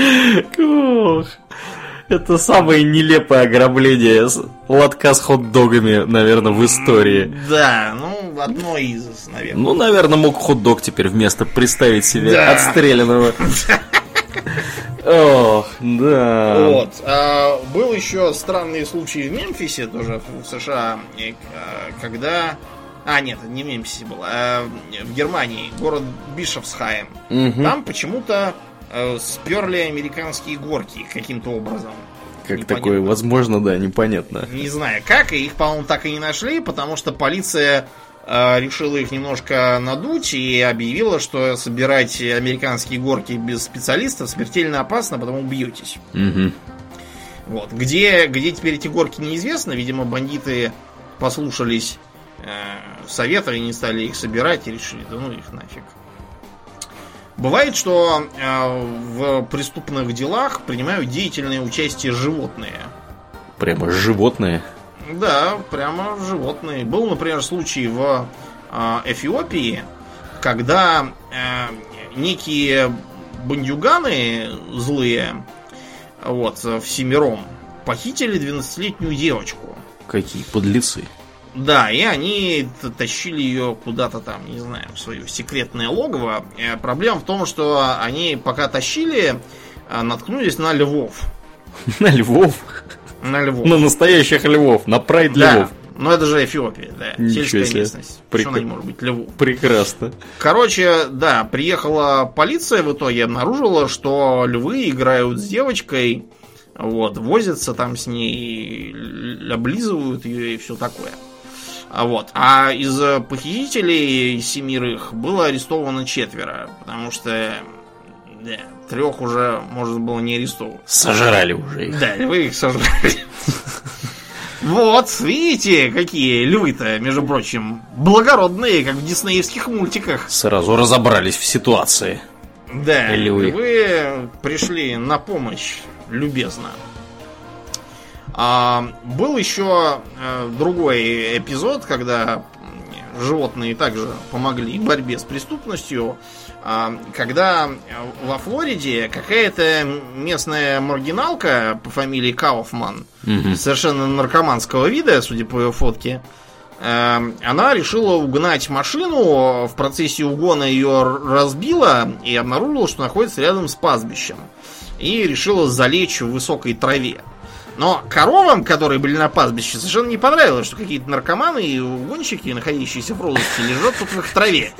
Это самое нелепое ограбление лотка с хот-догами, наверное, в истории. Да, ну, одно из, наверное. Ну, наверное, мог хот-дог теперь вместо представить себе да. отстрелянного. Ох, да. Вот. А, был еще странный случай в Мемфисе, тоже в США, а, когда... А, нет, не в Мемфисе был, а в Германии, город Бишофсхайм. Угу. Там почему-то э, сперли американские горки каким-то образом. Как непонятно. такое возможно, да, непонятно. Не знаю как, и их, по-моему, так и не нашли, потому что полиция э, решила их немножко надуть и объявила, что собирать американские горки без специалистов смертельно опасно, потому убьетесь. Угу. Вот. Где, где теперь эти горки неизвестно, видимо, бандиты послушались э, совета и не стали их собирать и решили, да ну их нафиг. Бывает, что э, в преступных делах принимают деятельное участие животные. Прямо животные? Да, прямо животные. Был, например, случай в э, Эфиопии, когда э, некие бандюганы злые, вот, в семером, похитили 12-летнюю девочку. Какие подлецы. Да, и они тащили ее куда-то там, не знаю, в свое секретное логово. Э, проблема в том, что они пока тащили, э, наткнулись на львов. На львов? На львов. На настоящих львов, на прайд да. львов. Ну это же Эфиопия, да. Ничего Сельская себе. местность. Что она не может быть льву? Прекрасно. Короче, да, приехала полиция в итоге, обнаружила, что львы играют с девочкой, вот, возятся там с ней, облизывают ее и все такое. А вот. А из похитителей семерых было арестовано четверо, потому что да, трех уже можно было не арестовывать. Сожрали уже их. Да, вы их сожрали. Вот, видите, какие львы-то, между прочим, благородные, как в диснеевских мультиках. Сразу разобрались в ситуации. Да, львы. вы пришли на помощь любезно. А, был еще а, другой эпизод, когда животные также помогли в борьбе с преступностью, а, когда во Флориде какая-то местная маргиналка по фамилии Кауфман, угу. совершенно наркоманского вида, судя по ее фотке, она решила угнать машину, в процессе угона ее разбила и обнаружила, что находится рядом с пастбищем. И решила залечь в высокой траве. Но коровам, которые были на пастбище, совершенно не понравилось, что какие-то наркоманы и угонщики, находящиеся в розыске, лежат тут в их траве.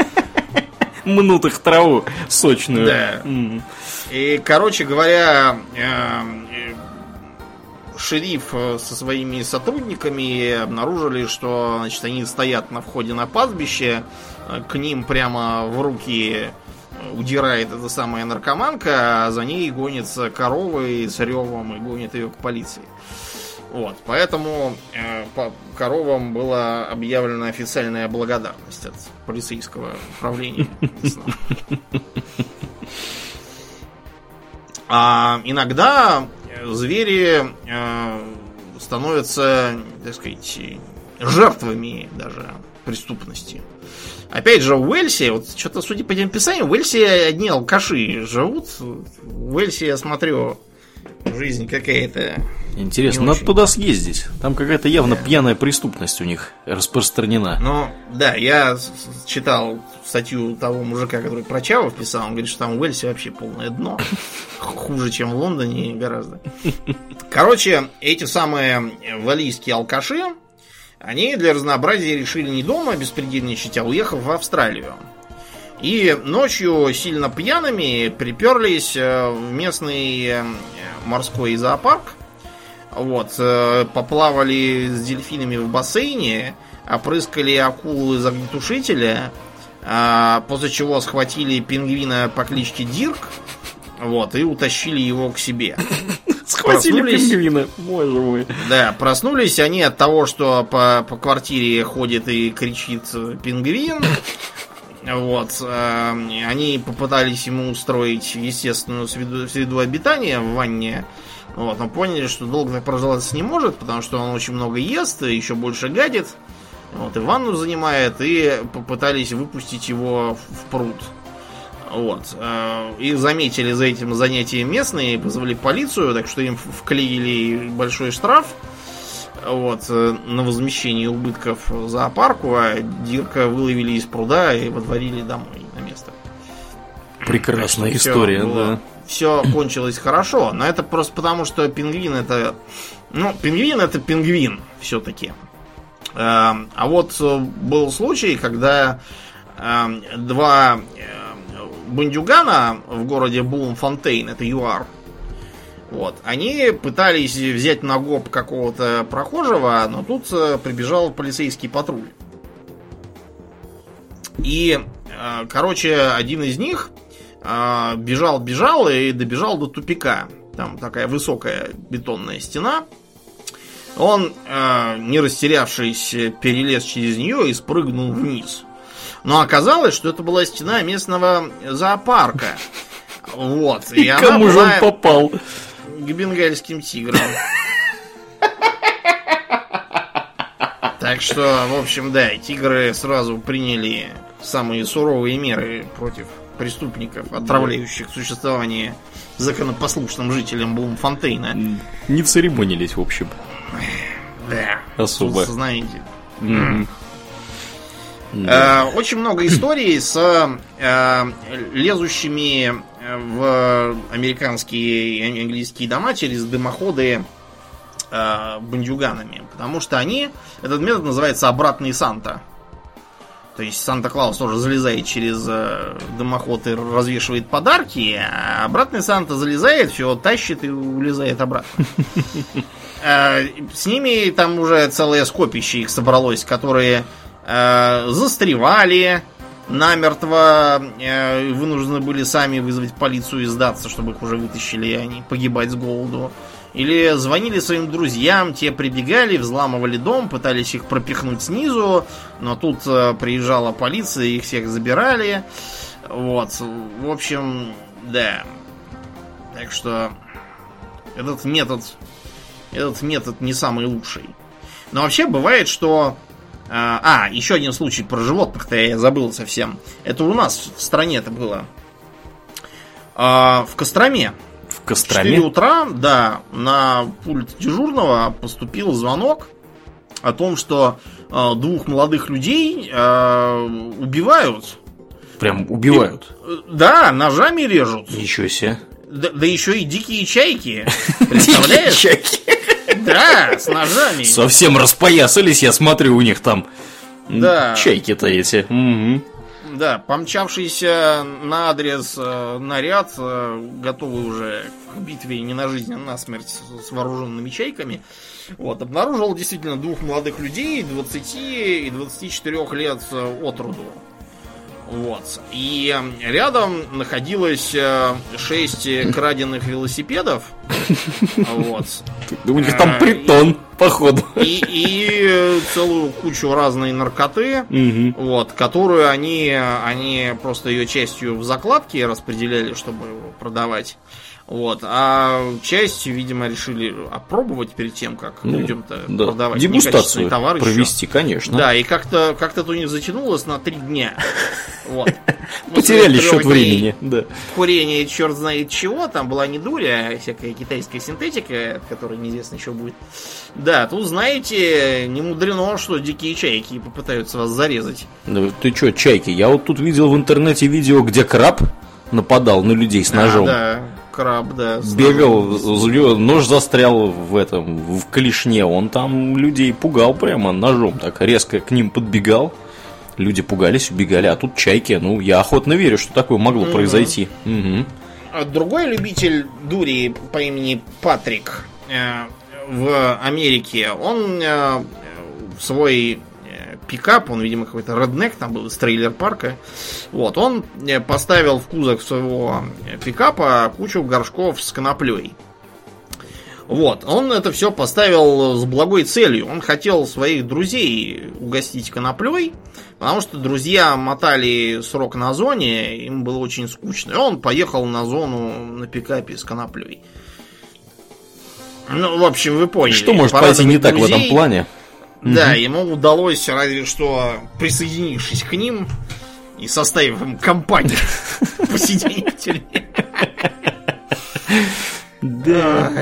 Мнут их траву сочную. Да. И, короче говоря, эм, э, шериф со своими сотрудниками обнаружили, что значит, они стоят на входе на пастбище, э, к ним прямо в руки удирает эта самая наркоманка, а за ней гонится коровы с ревом и гонит ее к полиции. Вот, поэтому э, по коровам была объявлена официальная благодарность от полицейского управления. А иногда звери э, становятся, так сказать, жертвами даже преступности. Опять же, в Уэльсе, вот что-то, судя по тем писаниям, в Уэльсе одни алкаши живут. В Уэльсе, я смотрю, жизнь какая-то. Интересно, надо очень... туда съездить. Там какая-то явно да. пьяная преступность у них распространена. Ну, да, я читал статью того мужика, который про Чавов писал. Он говорит, что там в Уэльсе вообще полное дно. Хуже, чем в Лондоне гораздо. Короче, эти самые валийские алкаши, они для разнообразия решили не дома беспредельничать, а уехав в Австралию. И ночью сильно пьяными приперлись э, в местный э, морской зоопарк. Вот, э, поплавали с дельфинами в бассейне, опрыскали акулу из огнетушителя, а, после чего схватили пингвина по кличке Дирк, вот, и утащили его к себе. Схватили пингвина, боже мой. Да, проснулись они от того, что по, по квартире ходит и кричит пингвин. Вот. Э, они попытались ему устроить естественную среду, среду обитания в ванне. Вот, но поняли, что долго так продолжаться не может, потому что он очень много ест и еще больше гадит. Вот, и ванну занимает, и попытались выпустить его в пруд. Вот. Э, их заметили за этим занятием местные, вызвали полицию, так что им вклеили большой штраф вот, э, на возмещение убытков зоопарку, а Дирка выловили из пруда и водворили домой на место. Прекрасная история, все да. Все кончилось хорошо, но это просто потому, что пингвин это... Ну, пингвин это пингвин все-таки. Э, а вот был случай, когда два бандюгана в городе Блумфонтейн, это ЮАР, вот. Они пытались взять на гоп какого-то прохожего, но тут э, прибежал полицейский патруль. И, э, короче, один из них бежал-бежал э, и добежал до тупика. Там такая высокая бетонная стена. Он, не растерявшись, перелез через нее и спрыгнул вниз. Но оказалось, что это была стена местного зоопарка. Вот. И, и кому же он попал? К бенгальским тиграм. Так что, в общем, да, тигры сразу приняли самые суровые меры против преступников, отравляющих существование законопослушным жителям Блумфонтейна. Не церемонились, в общем. Да. Особо. знаете. Mm-hmm. Да. Э, очень много историй с э, лезущими в американские и английские дома через дымоходы э, бандюганами. Потому что они, этот метод называется обратный Санта. То есть Санта-Клаус тоже залезает через э, дымоход и развешивает подарки, а обратный Санта залезает, все тащит и улезает обратно. Э, с ними там уже целое скопище их собралось, которые э, застревали, намертво э, вынуждены были сами вызвать полицию и сдаться, чтобы их уже вытащили, и они погибать с голоду. Или звонили своим друзьям, те прибегали, взламывали дом, пытались их пропихнуть снизу, но тут э, приезжала полиция, их всех забирали. Вот, в общем, да. Так что этот метод, этот метод не самый лучший. Но вообще бывает, что а, а, еще один случай про животных-то я забыл совсем. Это у нас в стране это было. А, в Костроме. В Костроме? В 4 утра, да, на пульт дежурного поступил звонок о том, что а, двух молодых людей а, убивают. Прям убивают? И, да, ножами режут. Ничего себе. Да, да еще и дикие чайки. Представляешь? чайки. Да, с ножами. Совсем распоясались, я смотрю, у них там да. чайки-то эти. Угу. Да, помчавшийся на адрес э, наряд, э, готовый уже к битве не на жизнь, а на смерть с вооруженными чайками, вот, обнаружил действительно двух молодых людей 20 и 24 лет э, от роду. Вот. И рядом находилось э, шесть краденных велосипедов. Вот. У них там э, притон Походу. И, и целую кучу разной наркоты, вот, которую они, они просто ее частью в закладке распределяли, чтобы продавать. Вот, а часть, видимо, решили опробовать перед тем, как Ну, людям-то Да. продавать Дегустацию товар еще. провести, конечно. Да, и как-то как то у них затянулось на три дня. Вот. Потеряли счет времени. Да. Курение черт знает чего, там была не дуря, а всякая китайская синтетика, от которой неизвестно еще будет. Да, тут, знаете, не мудрено, что дикие чайки попытаются вас зарезать. Ну, Ты чё, чайки? Я вот тут видел в интернете видео, где краб нападал на людей с ножом. А, да, краб, да. Бегал, ножом. злё- нож застрял в этом, в клешне. Он там людей пугал прямо ножом, так резко к ним подбегал. Люди пугались, убегали, а тут чайки. Ну, я охотно верю, что такое могло произойти. Мгм. А Другой любитель дури по имени Патрик э, в Америке, он э, свой пикап, он, видимо, какой-то реднек, там был из трейлер-парка, вот, он э, поставил в кузов своего э, пикапа кучу горшков с коноплей. Вот, он это все поставил с благой целью. Он хотел своих друзей угостить коноплей, потому что друзья мотали срок на зоне, им было очень скучно. И он поехал на зону на пикапе с коноплей. Ну, в общем, вы поняли. Что может пойти не так в этом друзей. плане? Да, ему удалось, разве что присоединившись к ним и составив им компанию, тюрьме. Да.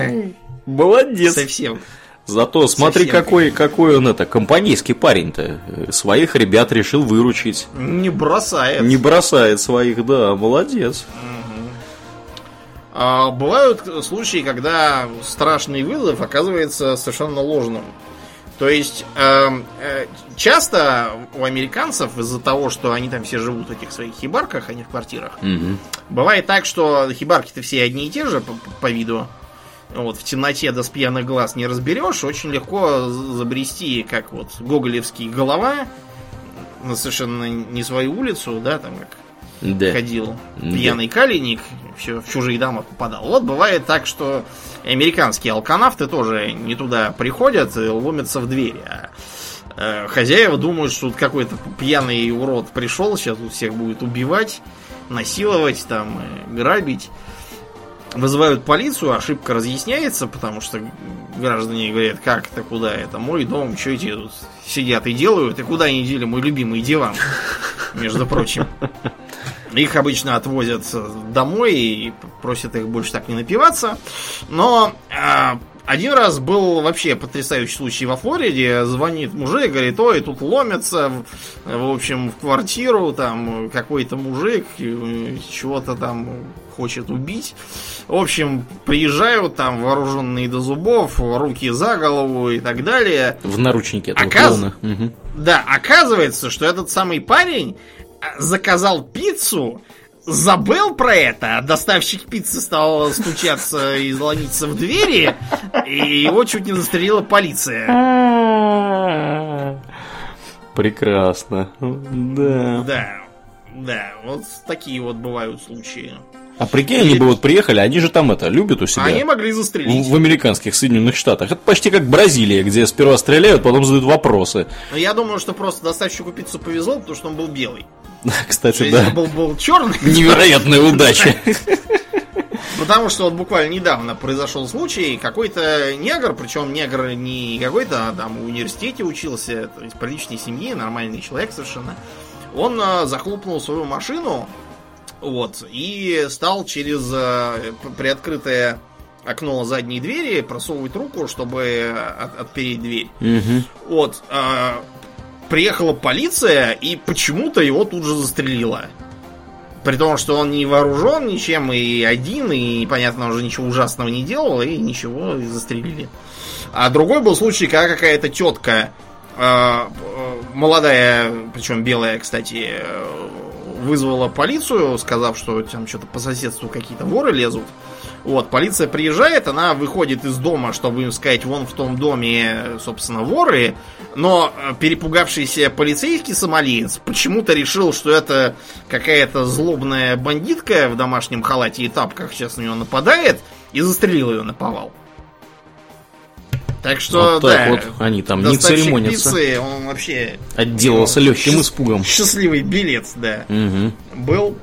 Молодец. Совсем. Зато смотри, Совсем. какой, какой он это, компанейский парень-то. Своих ребят решил выручить. Не бросает. Не бросает своих, да, молодец. А, бывают случаи, когда страшный вызов оказывается совершенно ложным. То есть эм, э, часто у американцев из-за того, что они там все живут в этих своих хибарках, а не в квартирах, Мгм. бывает так, что хибарки-то все одни и те же по, по виду. Вот, в темноте да с пьяных глаз не разберешь, очень легко забрести, как вот гоголевский голова на совершенно не свою улицу, да, там как Да. ходил Да. пьяный калиник, все в чужие дома попадал. Вот бывает так, что американские алканавты тоже не туда приходят и ломятся в двери. А э, хозяева думают, что тут какой-то пьяный урод пришел, сейчас тут всех будет убивать, насиловать, там, э, грабить. Вызывают полицию, ошибка разъясняется, потому что граждане говорят, как это, куда это, мой дом, что эти тут сидят и делают, и куда они дели мой любимый диван, между прочим. Их обычно отвозят домой и просят их больше так не напиваться. Но а, один раз был вообще потрясающий случай во Флориде. Звонит мужик, говорит, ой, тут ломятся, в, общем, в квартиру, там какой-то мужик э, чего-то там хочет убить. В общем, приезжают там вооруженные до зубов, руки за голову и так далее. В наручнике Оказ-. Мгм. Да, оказывается, что этот самый парень заказал пиццу, забыл про это, а доставщик пиццы стал стучаться и ломиться в двери, и его чуть не застрелила полиция. Прекрасно. Да. Да, да, вот такие вот бывают случаи. А прикинь, они бы вот приехали, они же там это, любят у себя. Они могли застрелить. В, в американских Соединенных Штатах. Это почти как Бразилия, где сперва стреляют, потом задают вопросы. Но я думаю, что просто доставщику пиццу повезло, потому что он был белый. Кстати, Если да. бы был, был черный, Невероятная удача. Потому что вот буквально недавно произошел случай, какой-то негр, причем негр не какой-то, а там в университете учился, то есть приличной семьи, нормальный человек совершенно. Он а, захлопнул свою машину, вот, и стал через п- приоткрытое окно задней двери просовывать руку, чтобы от- отпереть дверь. Мгм. Вот, а, приехала полиция и почему-то его тут же застрелила. При том, что он не вооружен ничем и один, и, понятно, уже ничего ужасного не делал, и ничего, и застрелили. А другой был случай, когда какая-то тетка, э, э, молодая, причем белая, кстати, э, вызвала полицию, сказав, что там что-то по соседству какие-то воры лезут. Вот, полиция приезжает, она выходит из дома, чтобы им сказать, вон в том доме, собственно, воры, но э, перепугавшийся полицейский сомалиец почему-то решил, что это какая-то злобная бандитка в домашнем халате и тапках сейчас на него нападает, и застрелил ее на повал. Так что, Вот так да. вот они там не церемонятся. пиццы, он вообще Отделался ну, легким испугом. Счастливый билет, да. Мгм. был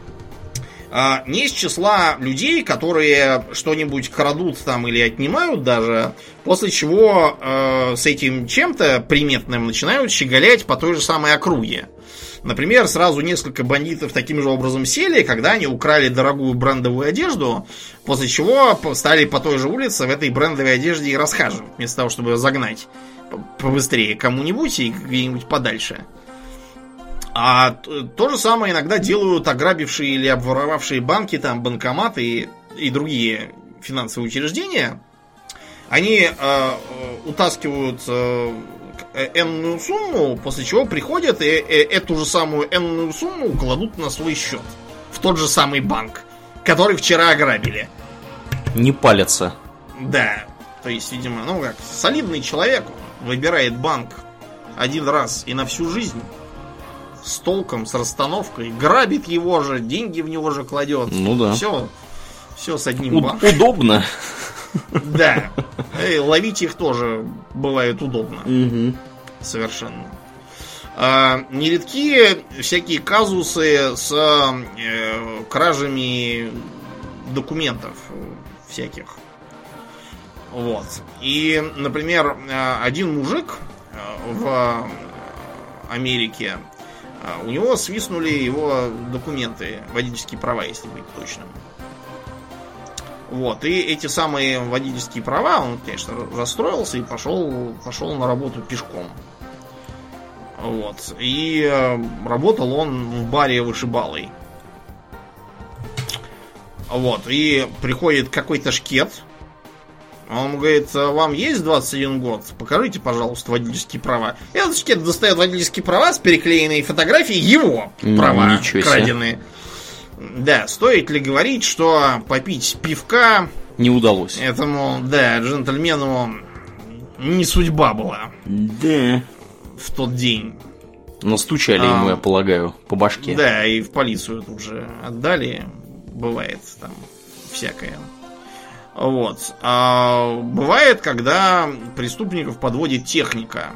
а, не из числа людей, которые что-нибудь крадут там или отнимают даже, после чего э, с этим чем-то приметным начинают щеголять по той же самой округе. Например, сразу несколько бандитов таким же образом сели, когда они украли дорогую брендовую одежду, после чего стали по той же улице в этой брендовой одежде и расхаживать, вместо того, чтобы ее загнать побыстрее кому-нибудь и где-нибудь подальше. А то же самое иногда делают ограбившие или обворовавшие банки, там, банкоматы и, и другие финансовые учреждения. Они э, э, утаскивают э, энную сумму, после чего приходят и э, эту же самую энную сумму кладут на свой счет. В тот же самый банк, который вчера ограбили. Не палятся. Да. То есть, видимо, ну как, солидный человек выбирает банк один раз и на всю жизнь. С толком, с расстановкой. Грабит его же, деньги в него же кладет. Ну да. Все. Все с одним У- банком. удобно. Да. И ловить их тоже бывает удобно. Мгм. Совершенно. А, нередки всякие казусы с э, кражами документов всяких. Вот. И, например, э, один мужик э, в Америке, э, у него свистнули его документы, водительские права, если быть точным. Вот, и эти самые водительские права, он, конечно, расстроился и пошел, пошел на работу пешком. Вот. И э, работал он в баре вышибалой. Вот. И приходит какой-то шкет. Он ему говорит, «А вам есть 21 год? Покажите, пожалуйста, водительские права. И этот шкет достает водительские права с переклеенной фотографией его Ну, права ничего себе. Да, стоит ли говорить, что попить пивка Не удалось. этому, да, джентльмену не судьба была Да. в тот день. Настучали А. ему, я полагаю, по башке. Да, и в полицию тут же отдали. Бывает там всякое. Вот. А бывает, когда преступников подводит техника.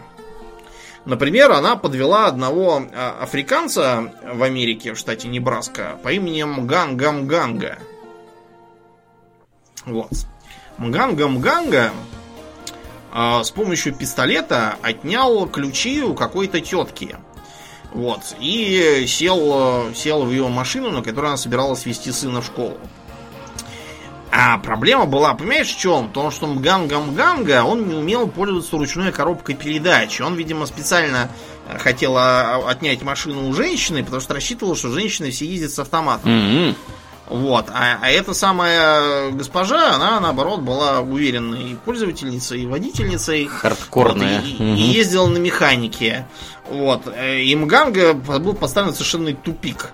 Например, она подвела одного а, африканца в Америке, в штате Небраска, по имени Мганга Мганга. Вот. Мганга Мганга а, с помощью пистолета отнял ключи у какой-то тетки. Вот. И сел, э, сел в ее машину, на которой она собиралась вести сына в школу. А проблема была, понимаешь, в чем? В том, что Мганга Мганга, он не умел пользоваться ручной коробкой передач. Он, видимо, специально э, хотел а, отнять машину у женщины, потому что рассчитывал, что женщины все ездят с автоматом. Мгм. Вот. А, а эта самая госпожа, она, наоборот, была уверенной пользовательницей и водительницей. Хардкорная. Вот, и, и Мгм. ездил на механике. Вот. Э, И Мганга был поставлен в совершенный тупик.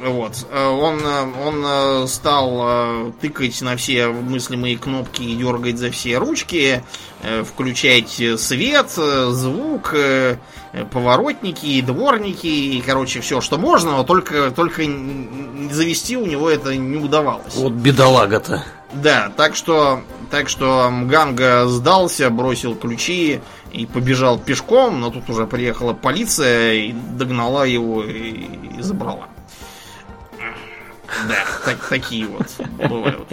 Вот. Э, Он, э, он э, стал тыкать на все мыслимые кнопки и дергать за все ручки, включать свет, звук, поворотники, дворники, и, короче, все, что можно, но только, только завести у него это не удавалось. Вот бедолага-то. Да, так что, так что Мганга сдался, бросил ключи и побежал пешком, но тут уже приехала полиция и догнала его и, и забрала. Да, так, такие вот бывают.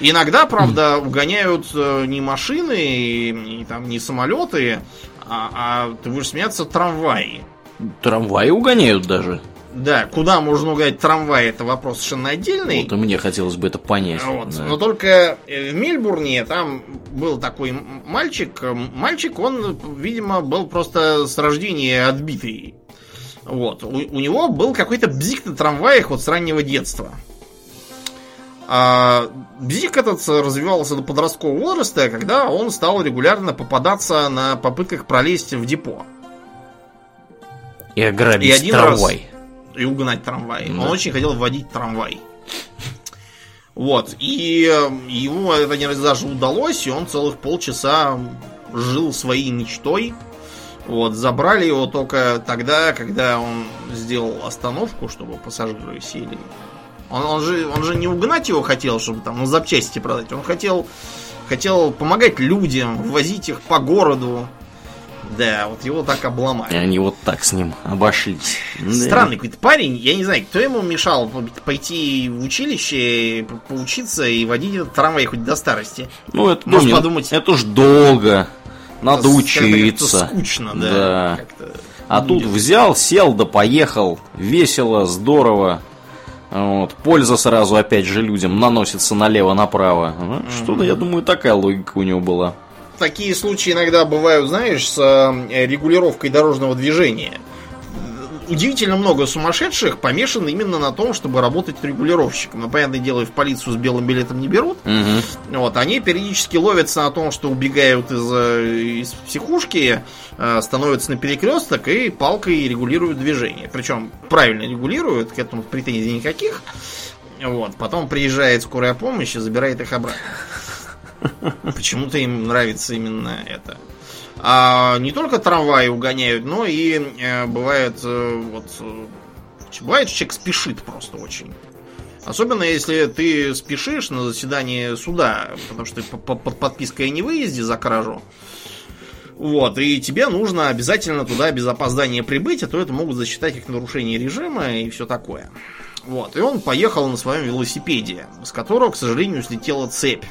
Иногда, правда, угоняют э, не машины и, и там не самолеты, а, а ты будешь смеяться, трамваи. Трамваи угоняют даже. Да, куда можно угнать трамвай, это вопрос совершенно отдельный. Вот и мне хотелось бы это понять. Вот. Да. Но только э, в Мельбурне там был такой мальчик. Мальчик, он, видимо, был просто с рождения отбитый. Вот. У, у него был какой-то бзик на трамваях вот с раннего детства. А бзик этот развивался до подросткового возраста, когда он стал регулярно попадаться на попытках пролезть в депо И ограбить и один трамвай. и угнать трамвай. Да. Он очень хотел водить трамвай. Вот. И э, ему это не раз даже удалось, и он целых полчаса жил своей мечтой. Вот, забрали его только тогда, когда он сделал остановку, чтобы пассажиры сели. Он, он же, он же не угнать его хотел, чтобы там на запчасти продать. Он хотел хотел помогать людям, возить их по городу. Да, вот его так И обломали. они вот так с ним обошлись. Да. Странный какой-то парень, я не знаю, кто ему мешал пойти в училище, по- поучиться и водить этот трамвай хоть до старости. Ну, это, Можно блин, подумать- это ж долго. Надо учиться. скучно, да. Да. А тут взял, сел да поехал. Весело, здорово. Вот. Польза сразу опять же людям наносится налево-направо. Ну, Что-то, я думаю, такая логика у него была. Такие случаи иногда бывают, знаешь, с э, регулировкой дорожного движения. Удивительно много сумасшедших помешаны именно на том, чтобы работать регулировщиком. Ну, понятное дело, в полицию с белым билетом не берут. Мгм. Вот, они периодически ловятся на том, что убегают из, э, из психушки, э, становятся на перекресток и палкой регулируют движение. Причем правильно регулируют, к этому претензий никаких. Вот, потом приезжает скорая помощь и забирает их обратно. Почему-то им нравится именно это. А не только трамваи угоняют, но и э, бывает э, вот э, бывает человек спешит просто очень. Особенно если ты спешишь на заседание суда, потому что под подпиской о невыезде за кражу. Вот, и тебе нужно обязательно туда без опоздания прибыть, а то это могут засчитать как нарушение режима и все такое. Вот, и он поехал на своем велосипеде, с которого, к сожалению, слетела цепь.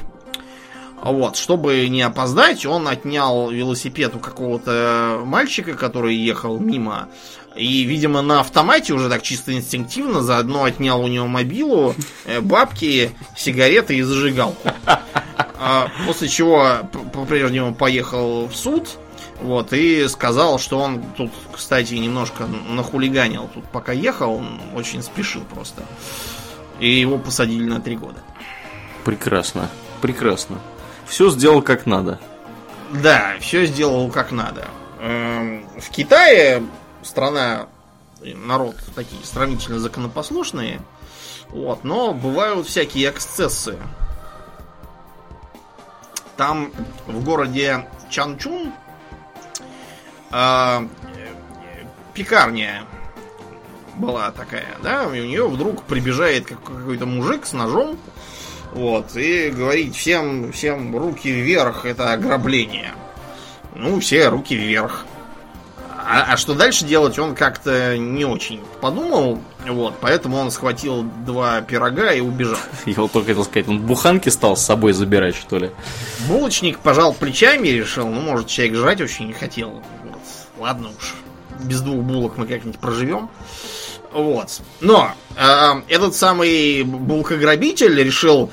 Вот, чтобы не опоздать, он отнял велосипед у какого-то мальчика, который ехал мимо. И, видимо, на автомате уже так чисто инстинктивно заодно отнял у него мобилу, э, бабки, сигареты и зажигалку. А, после чего по-прежнему поехал в суд. Вот, и сказал, что он тут, кстати, немножко нахулиганил. Тут пока ехал, он очень спешил просто. И его посадили на три года. Прекрасно. Прекрасно. Все сделал как надо. Да, все сделал как надо. Эм, В Китае страна, народ такие сравнительно законопослушные, вот, но бывают всякие эксцессы. Там в городе Чанчун э, пекарня была такая, да, и у нее вдруг прибежает как- какой-то мужик с ножом, вот, и говорит всем, всем руки вверх, это ограбление. Ну, все руки вверх. А, а что дальше делать, он как-то не очень подумал, вот, поэтому он схватил два пирога и убежал. Я вот только хотел сказать, он буханки стал с собой забирать, что ли? Булочник пожал плечами и решил, ну, может, человек жрать очень не хотел. Вот. Ладно уж, без двух булок мы как-нибудь проживем. Вот. Но э, этот самый булкограбитель решил,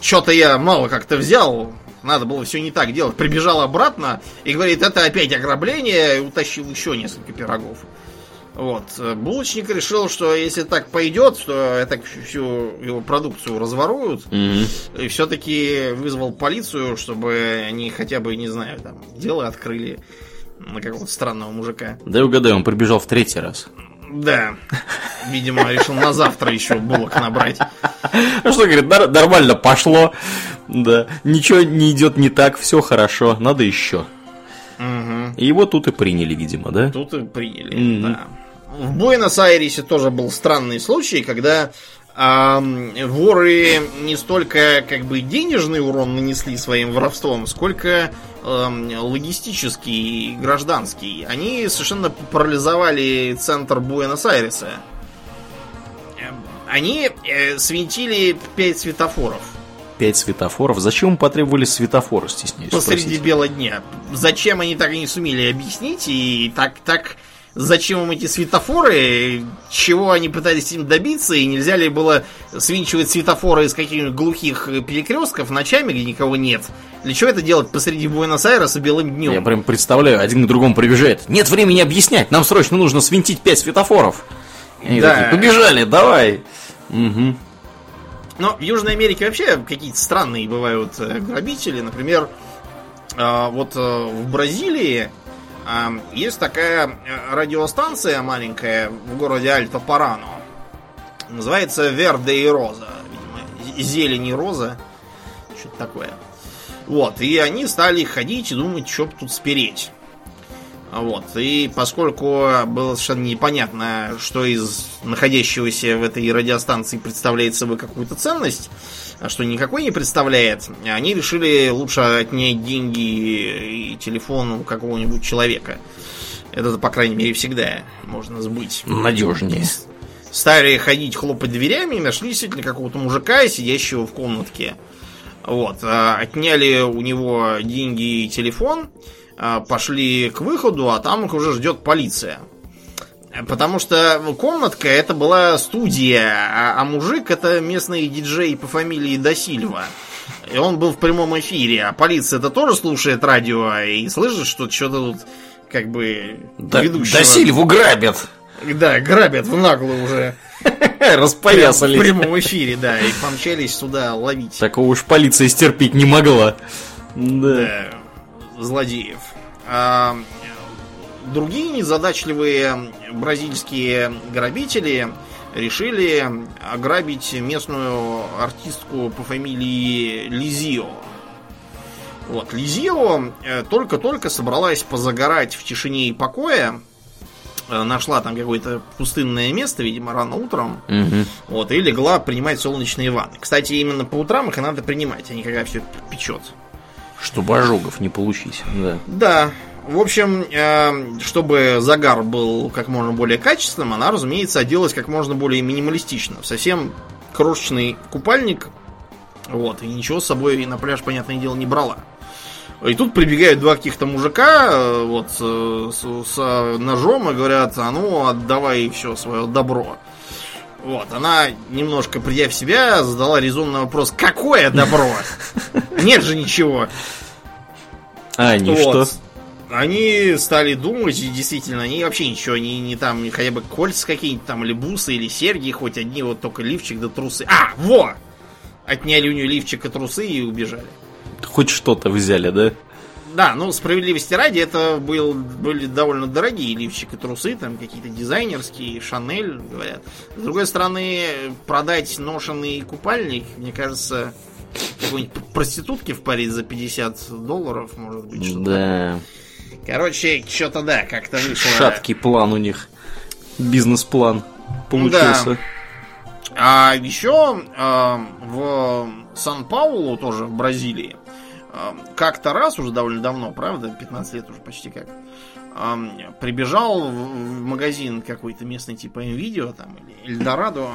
что-то я мало как-то взял, надо было все не так делать. Прибежал обратно и говорит, это опять ограбление, и утащил еще несколько пирогов. Вот. Э, Булочник решил, что если так пойдет, что это всю его продукцию разворуют, Мгм. и все-таки вызвал полицию, чтобы они хотя бы, не знаю, там, дело открыли на какого-то странного мужика. Дай угадаю, он прибежал в третий раз. Да. Видимо, решил на завтра еще булок набрать. Ну что, говорит, «Нар- нормально пошло. Да. Ничего не идет не так, все хорошо, надо еще. И его тут и приняли, видимо, да? Тут и приняли, да. В Буэнос-Айресе тоже был странный случай, когда ам, воры не столько как бы денежный урон нанесли своим воровством, сколько ам, логистический и гражданский. Они совершенно парализовали центр Буэнос-Айреса. Они э, свинтили пять светофоров Пять светофоров. Зачем им потребовались светофоры, стесняюсь посреди спросить? бела дня. Зачем они так и не сумели объяснить, и так, так, зачем им эти светофоры, чего они пытались им добиться, и нельзя ли было свинчивать светофоры из каких-нибудь глухих перекрестков ночами, где никого нет. Для чего это делать посреди Буэнос-Айреса белым днем? Я прям представляю, один к другому прибежает. Нет времени объяснять, нам срочно нужно свинтить пять светофоров. И Да. такие, побежали, давай. Мгм. Но в Южной Америке вообще какие-то странные бывают э, грабители. Например, э, вот э, в Бразилии есть такая э, радиостанция маленькая в городе Альто-Парано. Называется Верде и Роза. Видимо, зелень и роза. Что-то такое. Вот, и они стали ходить и думать, что б тут спереть. Вот. И поскольку было совершенно непонятно, что из находящегося в этой радиостанции представляет собой какую-то ценность, а что никакой не представляет, они решили лучше отнять деньги и телефон у какого-нибудь человека. Это, по крайней мере, всегда можно сбыть. Надежнее. Стали ходить хлопать дверями и нашли действительно какого-то мужика, сидящего в комнатке. Вот. а, Отняли у него деньги и телефон, а, пошли к выходу, а там их уже ждет полиция. Потому что комнатка это была студия, а, а мужик это местный диджей по фамилии Досильва. И он был в прямом эфире, а полиция это тоже слушает радио и слышит, что что-то тут как бы Да, ведущего... да Сильву грабят. Да, грабят в наглую уже. Распоясались. В прямом эфире, да, и помчались сюда ловить. Такого уж полиция стерпеть не могла. Да. Злодеев. А, другие незадачливые бразильские грабители решили ограбить местную артистку по фамилии Лизио. Вот, Лизио э, только-только собралась позагорать в тишине и покое. Э, Нашла там какое-то пустынное место, видимо, рано утром. Мгм. Вот, и легла принимать солнечные ванны. Кстати, именно по утрам их и надо принимать, а не когда все печет. Чтобы ожогов не получить. Да. Да. В общем, э, чтобы загар был как можно более качественным, она, разумеется, оделась как можно более минималистично. Совсем крошечный купальник. Вот, и ничего с собой на пляж, понятное дело, не брала. И тут прибегают два каких-то мужика э, вот э, с, с ножом и говорят, а ну отдавай все свое добро. Вот, она, немножко придя в себя, задала резонный вопрос, какое добро? Нет же ничего. А они Вот. что? Они стали думать, и действительно, они вообще ничего, они не там, не хотя бы кольца какие-нибудь там, или бусы, или серьги, хоть одни, вот только лифчик да трусы. А, во! Отняли у нее лифчик и трусы и убежали. Хоть что-то взяли, да? Да, ну, справедливости ради, это был, были довольно дорогие лифчик и трусы, там какие-то дизайнерские, Шанель, говорят. С другой стороны, продать ношенный купальник, мне кажется, какой-нибудь проститутке в Париж за 50 долларов, может быть, что-то Да. Короче, что-то да, как-то вышло. Шаткий план у них. Бизнес-план получился. А еще э, в Сан-Паулу, тоже в Бразилии, как-то раз, уже довольно давно, правда, 15 лет уже почти как, прибежал в, магазин какой-то местный типа Nvidia там, или Эльдорадо,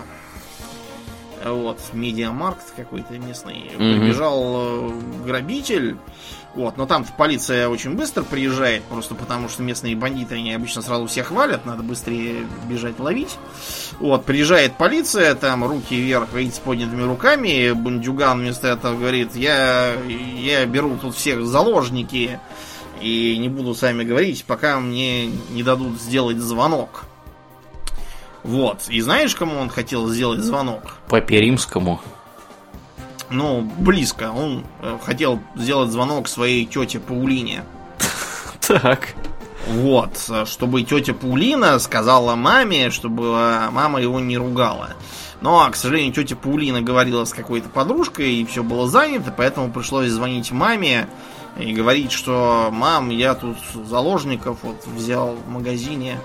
вот, Медиамаркт какой-то местный, прибежал э, грабитель, вот, но там полиция очень быстро приезжает, просто потому что местные бандиты, они обычно сразу всех валят, надо быстрее бежать ловить. Вот, приезжает полиция, там руки вверх, видите, с поднятыми руками, бандюган вместо этого говорит, я, я беру тут всех заложники, и не буду с вами говорить, пока мне не дадут сделать звонок. Вот, и знаешь, кому он хотел сделать звонок? Папе римскому. Ну, близко. Он э, хотел сделать звонок своей тете Паулине. Так. Вот, э, чтобы тетя Паулина сказала маме, чтобы э, мама его не ругала. Но, к сожалению, тетя Паулина говорила с какой-то подружкой, и все было занято, поэтому пришлось звонить маме и говорить, что мам, я тут заложников вот взял в магазине,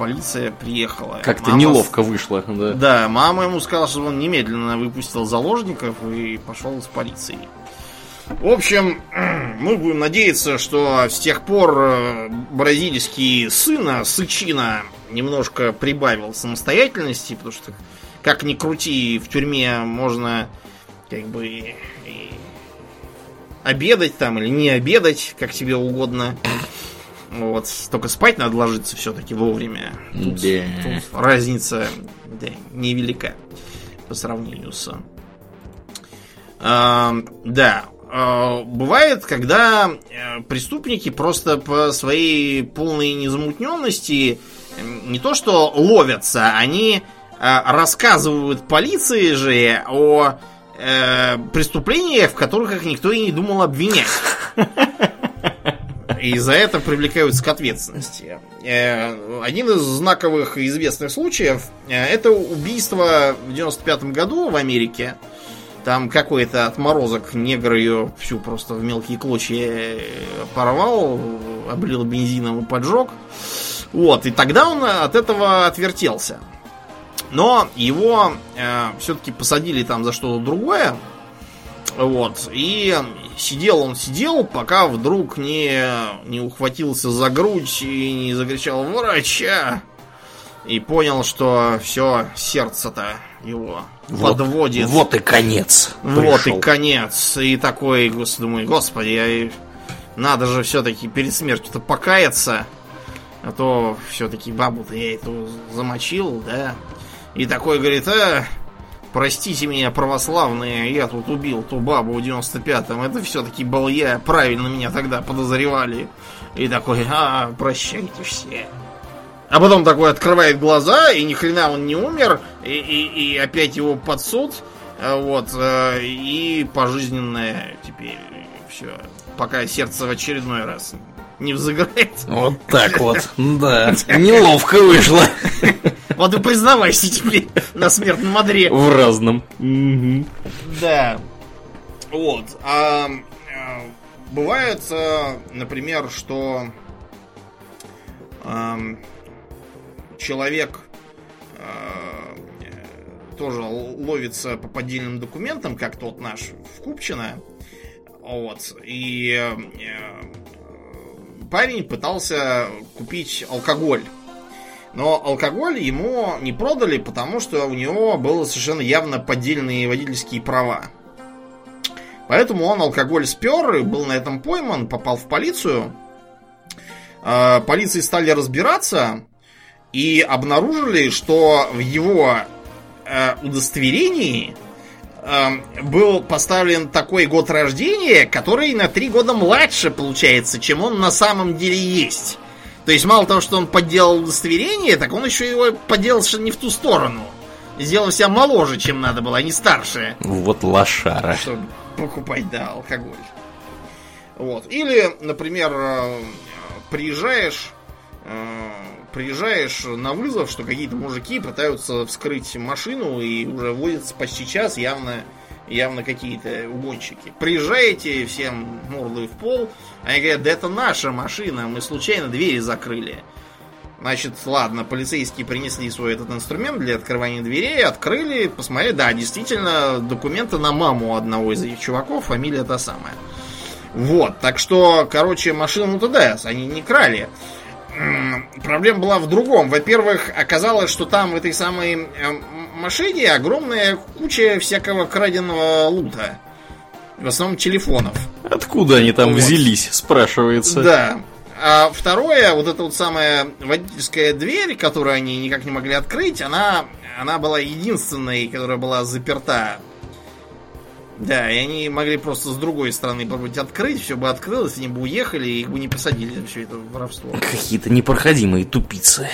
полиция приехала. Как-то Мама неловко вышло, да. Да, мама ему сказала, что он немедленно выпустил заложников и пошел с полицией. В общем, мы будем надеяться, что с тех пор э, бразильский сына, сычина, немножко прибавил самостоятельности, потому что, как ни крути, в тюрьме можно как бы и обедать там или не обедать, как тебе угодно. Вот, только спать надо ложиться все-таки вовремя. Тут, Да. тут разница да, невелика по сравнению с... А, да, а, бывает, когда э, преступники просто по своей полной незамутненности не то что ловятся, они а, рассказывают полиции же о э, преступлениях, в которых их никто и не думал обвинять. И за это привлекаются к ответственности. Э, Один из знаковых и известных случаев э, это убийство в 95 году в Америке Там какой-то отморозок негр ее всю просто в мелкие клочья э, порвал, облил бензином и поджег. Вот, и тогда он от этого отвертелся. Но его э, все-таки посадили там за что-то другое. Вот. И сидел он сидел, пока вдруг не, не ухватился за грудь и не закричал «Врача!» И понял, что все, сердце-то его вот, подводит. Вот и конец. Вот пришел. и конец. И такой, думаю, господи, я... надо же все-таки перед смертью-то покаяться. А то все-таки бабу-то я эту замочил, да. И такой говорит, а, простите меня, православные, я тут убил ту бабу в 95-м. Это все-таки был я, правильно меня тогда подозревали. И такой, а, прощайте все. А потом такой открывает глаза, и ни хрена он не умер, и, и, и опять его под суд, э, вот, э, и пожизненное теперь все, пока сердце в очередной раз не взыграет. Вот так вот, да, неловко вышло. Вот и признавайся теперь на смертном одре. В разном. Да. Вот. А, а бывает, например, что человек э, тоже ловится по поддельным документам, как тот наш в Купчино. Вот. И э, парень пытался купить алкоголь. Но алкоголь ему не продали, потому что у него было совершенно явно поддельные водительские права. Поэтому он алкоголь спер, был на этом пойман, попал в полицию. Э, полиции стали разбираться, и обнаружили, что в его э, удостоверении э, был поставлен такой год рождения, который на три года младше получается, чем он на самом деле есть. То есть мало того, что он подделал удостоверение, так он еще его подделал совершенно не в ту сторону. Сделал себя моложе, чем надо было, а не старше. Вот лошара. Чтобы покупать, да, алкоголь. Вот. Или, например, э, приезжаешь э, приезжаешь на вызов, что какие-то мужики пытаются вскрыть машину и уже водятся почти час, явно, явно какие-то угонщики. Приезжаете, всем мордой в пол, они говорят, да это наша машина, мы случайно двери закрыли. Значит, ладно, полицейские принесли свой этот инструмент для открывания дверей, открыли, посмотрели, да, действительно, документы на маму одного из этих чуваков, фамилия та самая. Вот, так что, короче, машину ТДС они не крали проблема была в другом. Во-первых, оказалось, что там в этой самой э, машине огромная куча всякого краденого лута. В основном телефонов. Откуда они там вот. взялись, спрашивается. Да. А второе, вот эта вот самая водительская дверь, которую они никак не могли открыть, она, она была единственной, которая была заперта да, и они могли просто с другой стороны попробовать открыть, все бы открылось, они бы уехали, и их бы не посадили за все это воровство. Какие-то непроходимые тупицы.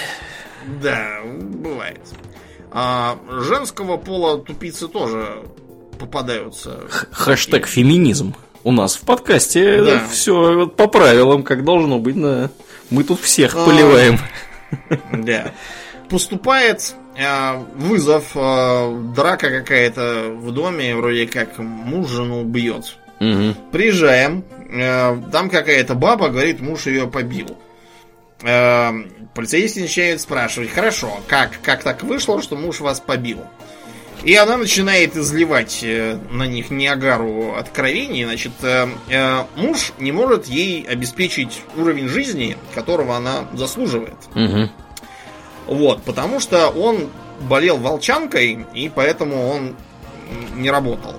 Да, бывает. А женского пола тупицы тоже попадаются. Х Хэштег феминизм. У нас в подкасте да. все по правилам, как должно быть. Да. Мы тут всех а, поливаем. Да. Поступает Э, вызов, э, драка какая-то в доме, вроде как муж жену бьет. Угу. Приезжаем, э, там какая-то баба говорит, муж ее побил. Полицейский начинает спрашивать, хорошо, как, как так вышло, что муж вас побил? И она начинает изливать на них Ниагару откровений. Значит, муж не может ей обеспечить уровень жизни, которого она заслуживает. Угу. Вот, потому что он болел волчанкой, и поэтому он не работал.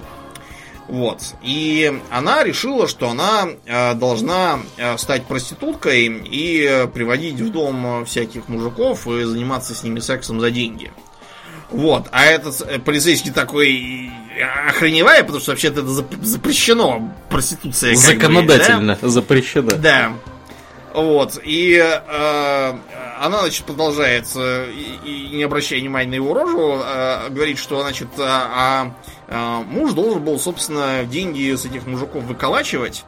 Вот. И она решила, что она э, должна э, стать проституткой и приводить в дом всяких мужиков и заниматься с ними сексом за деньги. Вот. А этот э, полицейский такой охреневая, потому что вообще-то это запрещено, проституция. Законодательно бы, да? запрещено. Да. Вот. И э, она, значит, продолжает, и, и не обращая внимания на его рожу, э, говорит, что, значит, а, а, муж должен был, собственно, деньги с этих мужиков выколачивать.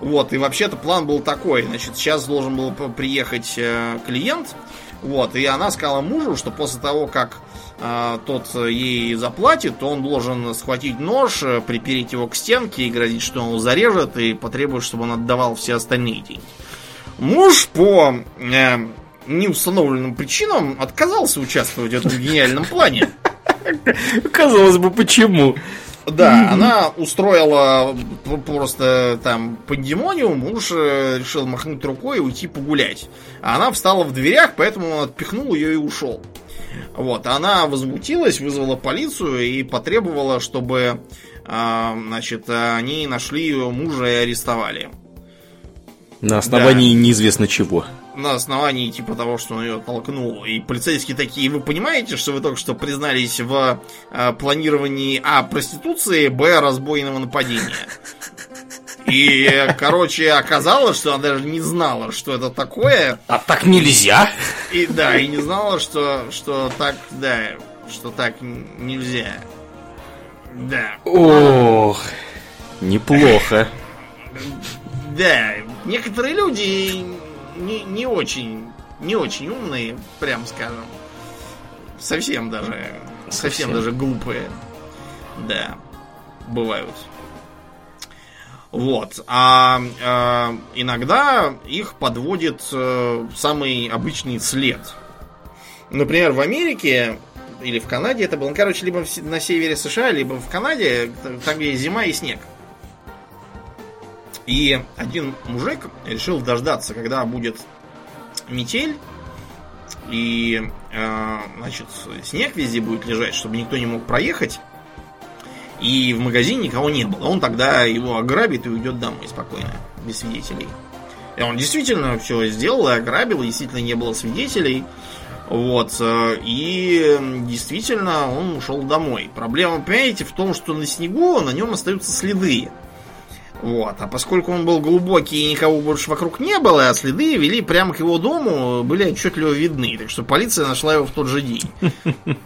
Вот, и вообще-то план был такой, значит, сейчас должен был приехать э, клиент, вот, и она сказала мужу, что после того, как э, тот ей заплатит, то он должен схватить нож, э, припереть его к стенке и грозить, что он его зарежет, и потребует, чтобы он отдавал все остальные деньги. Муж по э, неустановленным причинам отказался участвовать в этом гениальном плане. Казалось бы, почему? Да, она устроила просто там пандемониум, муж э, решил махнуть рукой и уйти погулять. А она встала в дверях, поэтому он отпихнул ее и ушел. Вот, она возмутилась, вызвала полицию и потребовала, чтобы, а, значит, они нашли ее мужа и арестовали. На основании да. неизвестно чего на основании типа того, что он ее толкнул. И полицейские такие, вы понимаете, что вы только что признались в э, планировании А. проституции, Б. разбойного нападения. И, короче, оказалось, что она даже не знала, что это такое. А так нельзя? И да, и не знала, что, что так, да, что так нельзя. Да. Ох, неплохо. Да, некоторые люди не, не очень, не очень умные, прям скажем. Совсем даже, совсем, совсем даже глупые. Да, бывают. Вот. А, а иногда их подводит а, самый обычный след. Например, в Америке или в Канаде это было, ну, короче, либо на севере США, либо в Канаде, там где зима и снег. И один мужик решил дождаться, когда будет метель, и э, значит, снег везде будет лежать, чтобы никто не мог проехать. И в магазине никого не было. Он тогда его ограбит и уйдет домой спокойно, без свидетелей. И он действительно все сделал и ограбил, действительно не было свидетелей. Вот. Э, и действительно он ушел домой. Проблема, понимаете, в том, что на снегу на нем остаются следы. Вот. А поскольку он был глубокий и никого больше вокруг не было, а следы вели прямо к его дому, были отчетливо видны. Так что полиция нашла его в тот же день.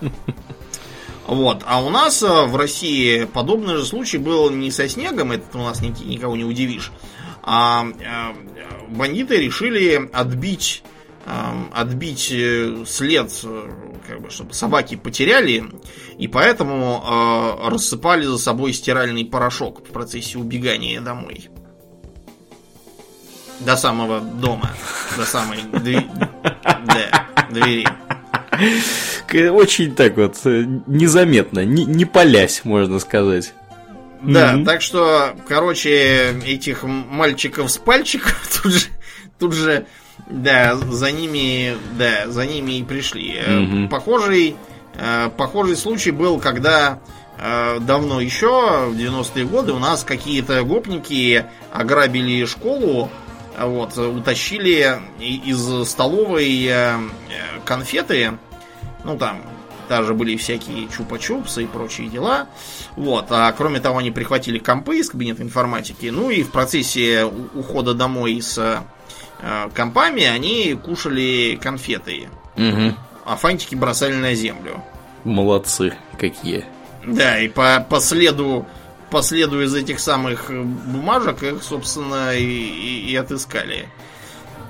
Вот. А у нас э, в России подобный же случай был не со снегом, это у нас никого не удивишь, а э, бандиты решили отбить отбить э, след, как бы, чтобы собаки потеряли, и поэтому э, рассыпали за собой стиральный порошок в процессе убегания домой. До самого дома, до самой двери. Очень так вот э, незаметно, не, не палясь, можно сказать. Да, mm-hmm. так что, короче, этих мальчиков с пальчиков тут же, тут же да, за ними, да, за ними и пришли. Угу. Похожий, э, похожий случай был, когда э, давно еще, в 90-е годы, у нас какие-то гопники ограбили школу, вот, утащили из столовой конфеты, ну там, даже были всякие чупа-чупсы и прочие дела. Вот. А кроме того, они прихватили компы из кабинета информатики. Ну и в процессе ухода домой с Э, компами они кушали конфеты. Угу. А фантики бросали на землю. Молодцы какие. Да, и по, по следу по следу из этих самых бумажек их, собственно, и, и, и отыскали.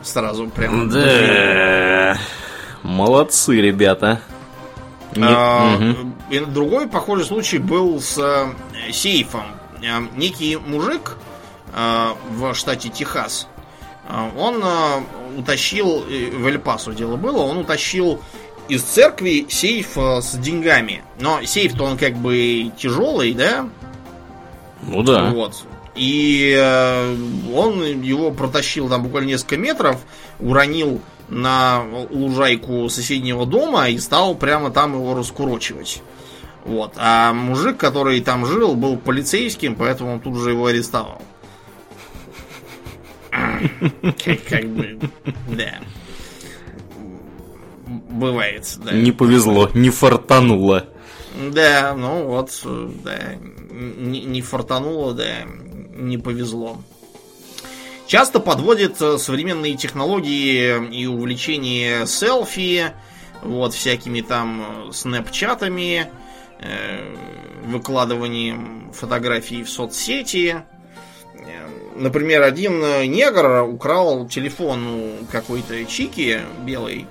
Сразу прям. Да. Молодцы, ребята. А, угу. Другой похожий случай был с э, сейфом. Э, некий мужик в штате Техас а, он а, утащил, в Эль-Пасо дело было, он утащил из церкви сейф а, с деньгами. Но сейф-то он как бы тяжелый, да? Ну да. Вот. И он его протащил там буквально несколько метров, уронил на лужайку соседнего дома и стал прямо там его раскурочивать. Вот. А мужик, который там жил, был полицейским, поэтому он тут же его арестовал. Как бы, да. Бывает, да. Не повезло, не фартануло. Да, ну вот, да. Не, не фартануло, да, не повезло. Часто подводят современные технологии и увлечение селфи, вот, всякими там снэпчатами, э, выкладыванием фотографий в соцсети, Например, один негр украл телефон у какой-то чики белой.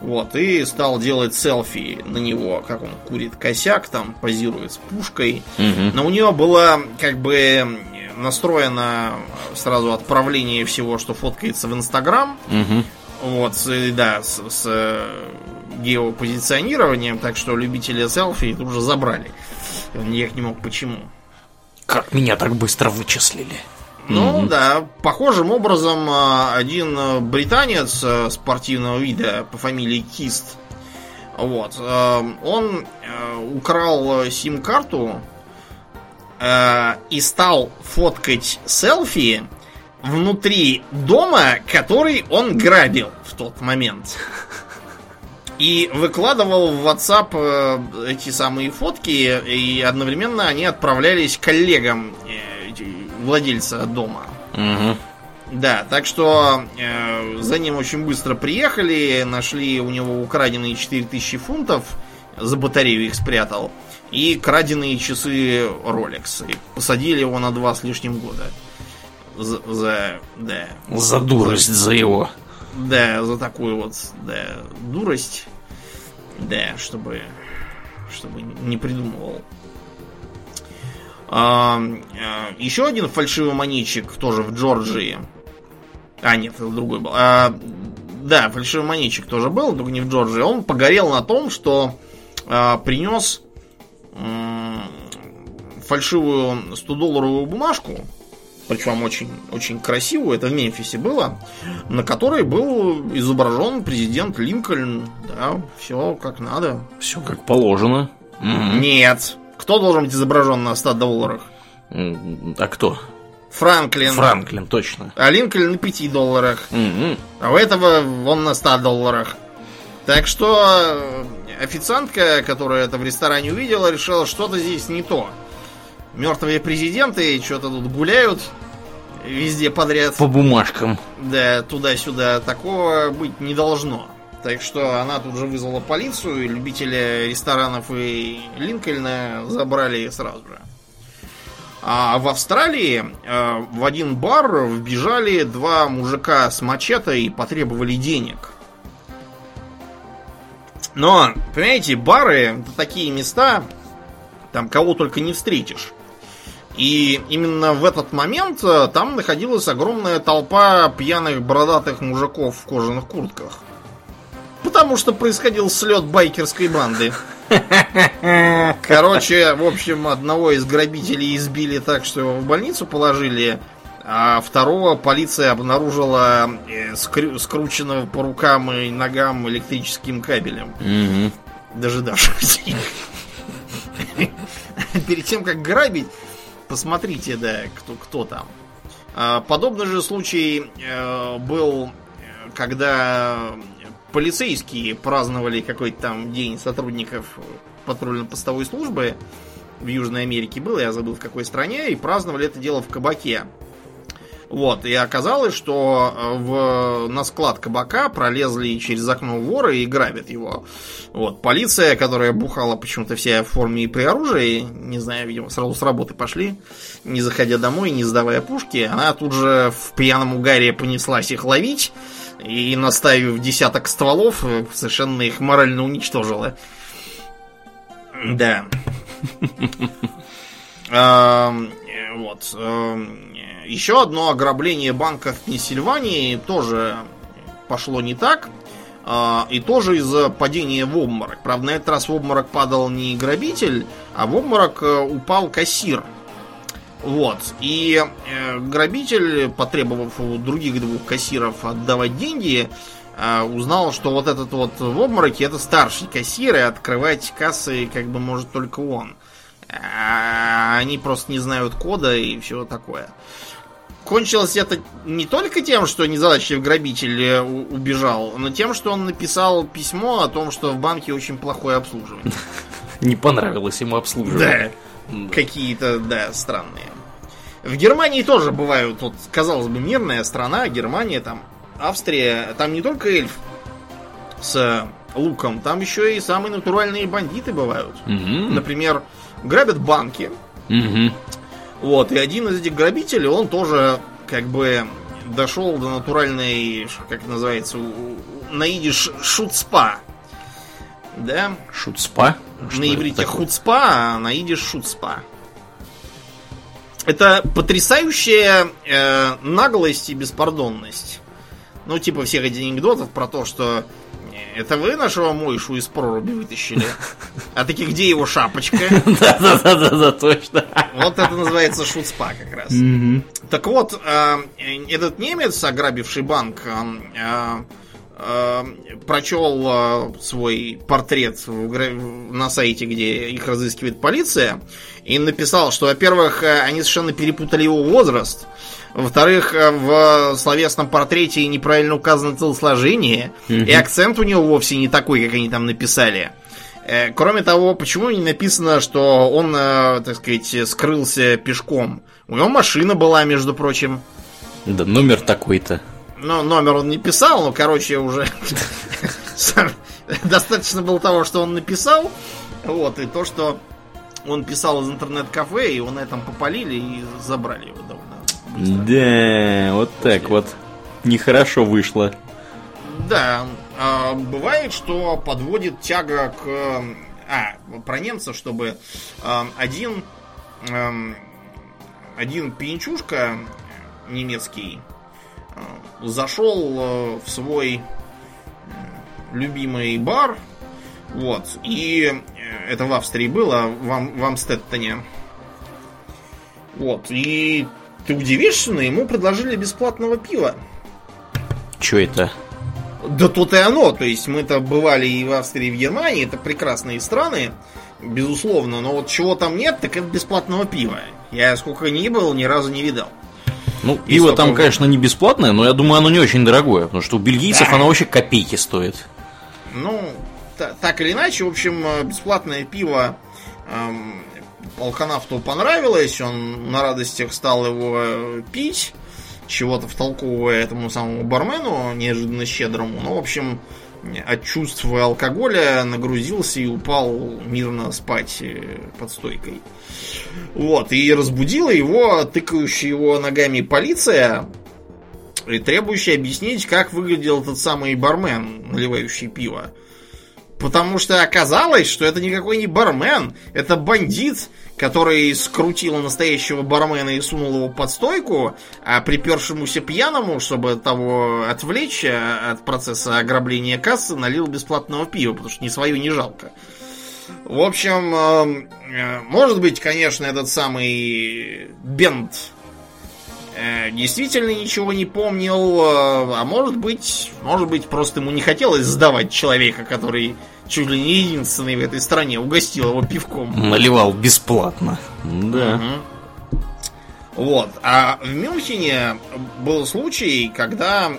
Вот, и стал делать селфи на него, как он курит косяк, там позирует с пушкой. Мгм. Но у нее было как бы настроено сразу отправление всего, что фоткается в Инстаграм. Мгм. Вот, с- да, с, с, э, геопозиционированием, так что любители селфи тут же забрали. Он никак не мог почему. Как меня так быстро вычислили? Ну да, похожим образом а, один э, британец э, спортивного вида по фамилии Кист, вот, он украл сим-карту и стал фоткать селфи внутри дома, который он грабил в тот момент. И выкладывал в WhatsApp э, эти самые фотки, и одновременно они отправлялись коллегам э, владельца дома. Мгм. Да, так что э, за ним очень быстро приехали, нашли у него украденные 4000 фунтов, за батарею их спрятал, и краденые часы Rolex. И посадили его на два с лишним года. За, за- да, За дурость, за его. да, за такую вот, да, дурость. Да, чтобы, чтобы не придумывал. А, а, еще один фальшивый монетчик тоже в Джорджии. А, нет, это другой был. А, да, фальшивый монетчик тоже был, только не в Джорджии. Он погорел на том, что а, принес м, фальшивую 100-долларовую бумажку, причем очень, очень красивую, это в Мемфисе было, на которой был изображен президент Линкольн. Да, все как надо. Все как положено. Нет. Кто должен быть изображен на 100 долларах? А кто? Франклин. Франклин, точно. А Линкольн на 5 долларах. Мгм. А у этого он на 100 долларах. Так что э, официантка, которая это в ресторане увидела, решила, что-то здесь не то. Мертвые президенты что-то тут гуляют везде подряд. По бумажкам. Да, туда-сюда. Такого быть не должно. Так что она тут же вызвала полицию, и любители ресторанов и Линкольна забрали сразу же. А в Австралии э, в один бар вбежали два мужика с мачете и потребовали денег. Но, понимаете, бары это такие места, там кого только не встретишь. И именно в этот момент э, там находилась огромная толпа пьяных бородатых мужиков в кожаных куртках. Потому что происходил слет байкерской банды. Короче, в общем, одного из грабителей избили так, что его в больницу положили, а второго полиция обнаружила э, скрю- скрученного по рукам и ногам электрическим кабелем, Мгм. дожидавшись. Перед тем, как грабить, посмотрите, да, кто, кто там. А, Подобный же случай э, был, э, когда полицейские праздновали какой-то там день сотрудников патрульно-постовой службы в Южной Америке был, я забыл в какой стране, и праздновали это дело в кабаке. Вот, и оказалось, что э, в, на склад кабака пролезли через окно воры и грабят его. Вот, полиция, которая бухала почему-то вся в форме и при оружии, не знаю, видимо, сразу с работы пошли, не заходя домой, не сдавая пушки, она тут же в пьяном угаре понеслась их ловить, и, наставив десяток стволов, э, совершенно их морально уничтожила. Да. Э, Вот. Еще одно ограбление банка в Пенсильвании тоже пошло не так. а, И тоже из-за падения в обморок. Правда, на этот раз в обморок падал не грабитель, а в обморок э, упал кассир. Вот. И э, грабитель, потребовав у других двух кассиров отдавать деньги, э, узнал, что вот этот вот в обмороке это старший кассир, и открывать кассы как бы может только он. А они просто не знают кода и все такое. Кончилось это не только тем, что незадачливый грабитель э, убежал, но тем, что он написал письмо о том, что в банке очень плохое обслуживание. Не понравилось ему обслуживание. Да. Какие-то, да, странные. В Германии тоже бывают, вот, казалось бы, мирная страна, Германия, там, Австрия, там не только эльф с луком, там еще и самые натуральные бандиты бывают. Мгм. Например, грабят банки, Мгм. вот, и один из этих грабителей, он тоже как бы дошел до натуральной, как это называется, на идиш шутспа. Да? Шутспа? Что на иврите хуцпа, а на идиш шутспа. Это потрясающая э, наглость и беспардонность. Ну, типа всех этих анекдотов про то, что э, это вы нашего Мойшу из проруби вытащили? А таки где его шапочка? Да-да-да, точно. Вот это называется шутспа как раз. Так вот, э, этот немец, ограбивший банк, э, прочел свой портрет на сайте, где их разыскивает полиция, и написал, что, во-первых, они совершенно перепутали его возраст, во-вторых, в словесном портрете неправильно указано телосложение, и акцент у него вовсе не такой, как они там написали. Э, кроме того, почему не написано, что он, э, так сказать, скрылся пешком? У него машина была, между прочим. Да, номер такой-то. Ну, номер он не писал, но, короче, уже достаточно было того, что он написал. Вот, и то, что он писал из интернет-кафе, и его на этом попалили и забрали его довольно быстро. Да, вот так вот. Нехорошо вышло. Да, а, бывает, что подводит тяга к... А, про немца, чтобы а, один... Один пьянчушка немецкий зашел в свой любимый бар, вот, и э, это в Австрии было, в, в Амстеттоне. Вот, и ты удивишься, но ему предложили бесплатного пива. Че это? Да тут и оно. То есть мы-то бывали и в Австрии, и в Германии. Это прекрасные страны, безусловно. Но вот чего там нет, так это бесплатного пива. Я сколько ни был, ни разу не видал. Ну, пиво там, конечно, не бесплатное, но я думаю, оно не очень дорогое, потому что у бельгийцев да. оно вообще копейки стоит. Ну, так или иначе, в общем, бесплатное пиво эм, Алханавту понравилось, он на радостях стал его э, пить, чего-то втолковывая этому самому бармену, неожиданно щедрому. Ну, в общем, от чувств алкоголя нагрузился и упал мирно спать э, под стойкой. Вот, и разбудила его тыкающая его ногами полиция, и требующая объяснить, как выглядел этот самый бармен, наливающий пиво. Потому что оказалось, что это никакой не бармен, это бандит, который скрутил настоящего бармена и сунул его под стойку, а припершемуся пьяному, чтобы того отвлечь а, от процесса ограбления кассы, налил бесплатного пива, потому что ни свою не жалко. В общем, эм, э, может быть, конечно, этот самый Бент э, действительно ничего не помнил, э, а может быть, может быть, просто ему не хотелось сдавать человека, который чуть ли не единственный в этой стране угостил его пивком. Наливал бесплатно. Да. Угу. Вот. А в Мюнхене был случай, когда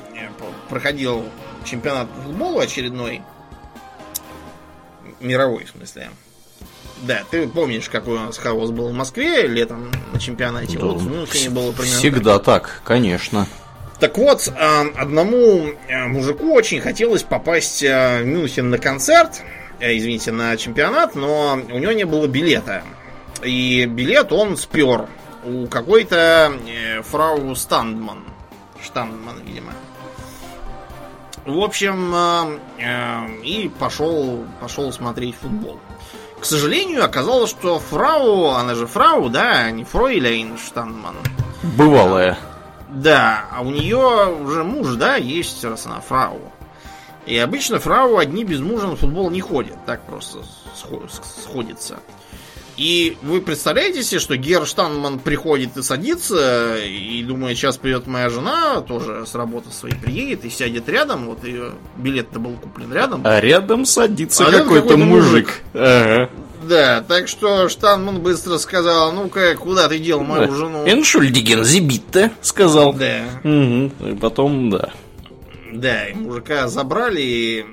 проходил чемпионат по футболу очередной, мировой в смысле. Да, ты помнишь, какой у нас хаос был в Москве летом на чемпионате? Да, вот в Мюнхене было примерно Всегда так, так конечно. Так вот, а, одному э, мужику очень хотелось попасть э, в Мюнхен на концерт, э, извините, на чемпионат, но у него не было билета. И билет он спер у какой-то фрау Стандман. Штандман, видимо. В общем, и пошел, пошел смотреть футбол. К сожалению, оказалось, что фрау, она же фрау, да, а не Фройлейн Штанман. Бывалая. Да, а у нее уже муж, да, есть, раз она фрау. И обычно фрау одни без мужа на футбол не ходят, так просто сходится. И вы представляете себе, что Герштанман приходит и садится, и думает, сейчас придет моя жена, тоже с работы своей приедет и сядет рядом, вот ее билет-то был куплен рядом. А рядом садится а какой-то какой мужик. мужик. Ага. Да, так что Штанман быстро сказал, ну-ка, куда ты дел мою жену? Эншульдиген зибитте, сказал. Да. Угу. И потом, да. Да, и мужика забрали, и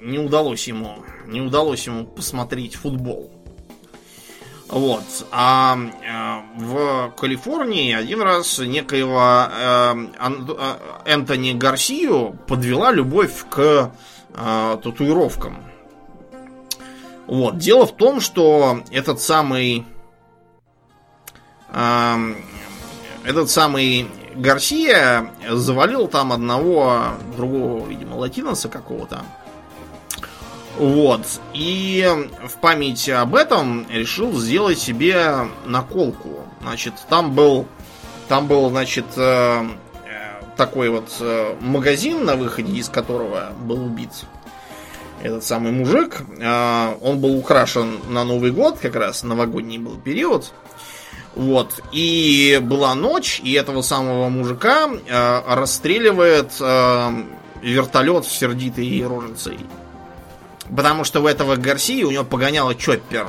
не удалось ему, не удалось ему посмотреть футбол. Вот. А э, в Калифорнии один раз некоего э, э, Энтони Гарсию подвела любовь к татуировкам. Вот. Дело в том, что этот самый э, этот самый Гарсия завалил там одного другого, видимо, латиноса какого-то. Вот. И в память об этом решил сделать себе наколку. Значит, там был, там был, значит, э, такой вот э, магазин, на выходе из которого был убит этот самый мужик. Он был украшен на Новый год, как раз новогодний был период. Вот. И была ночь, и этого самого мужика расстреливает вертолет с сердитой рожицей. Потому что у этого Гарсии у него погоняло чоппер.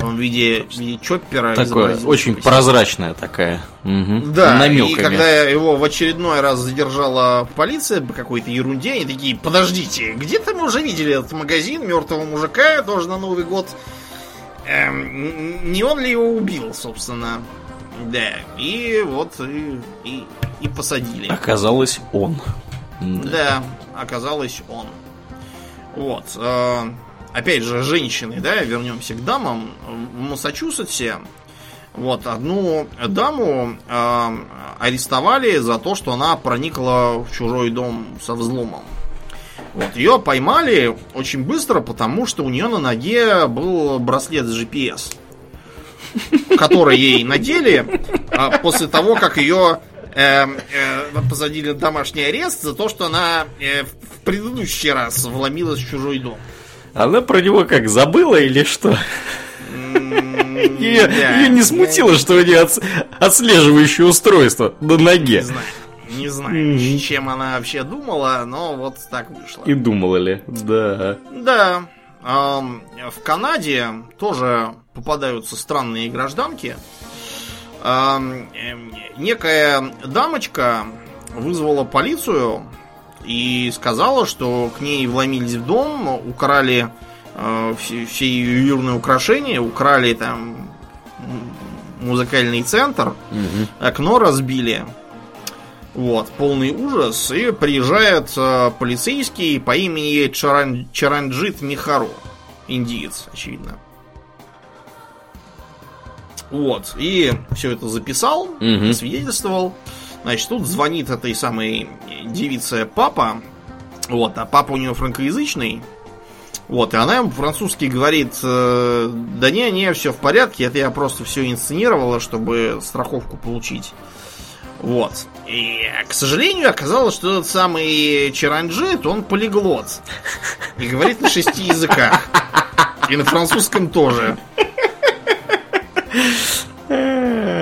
Он в виде, в виде чоппера. Такое, очень прозрачная такая. Угу. Да, Намеками. и когда его в очередной раз задержала полиция по какой-то ерунде, они такие, подождите, где-то мы уже видели этот магазин мертвого мужика, тоже на Новый год. Эм, не он ли его убил, собственно? Да, и вот и, и, и посадили. Оказалось он. Да. да, оказалось он. Вот. Э, опять же, женщины, да, вернемся к дамам. В Массачусетсе вот одну даму э, арестовали за то, что она проникла в чужой дом со взломом. Вот ее поймали очень быстро, потому что у нее на ноге был браслет с GPS, который ей надели а после того, как ее э, э, посадили домашний арест за то, что она э, в предыдущий раз вломилась в чужой дом. Она про него как забыла или что? Ее, да, ее не смутило, что у нее отслеживающее устройство на ноге. Не знаю. Не знаю, mm-hmm. чем она вообще думала, но вот так вышло. И думала ли, да. Да. Эм, в Канаде тоже попадаются странные гражданки. Эм, некая дамочка вызвала полицию и сказала, что к ней вломились в дом, украли э, все, все ее юрные украшения, украли там музыкальный центр, угу. окно разбили. Вот, полный ужас. И приезжает э, полицейский по имени Чаран, Чаранджит Михару. Индиец, очевидно. Вот. И все это записал, угу. свидетельствовал. Значит, тут звонит этой самой девице папа. Вот, а папа у него франкоязычный. Вот, и она ему по-французски говорит, э, да не, не, все в порядке, это я просто все инсценировала, чтобы страховку получить. Вот. И, к сожалению, оказалось, что этот самый Чаранджит, он полиглот. И говорит на шести языках. И на французском тоже.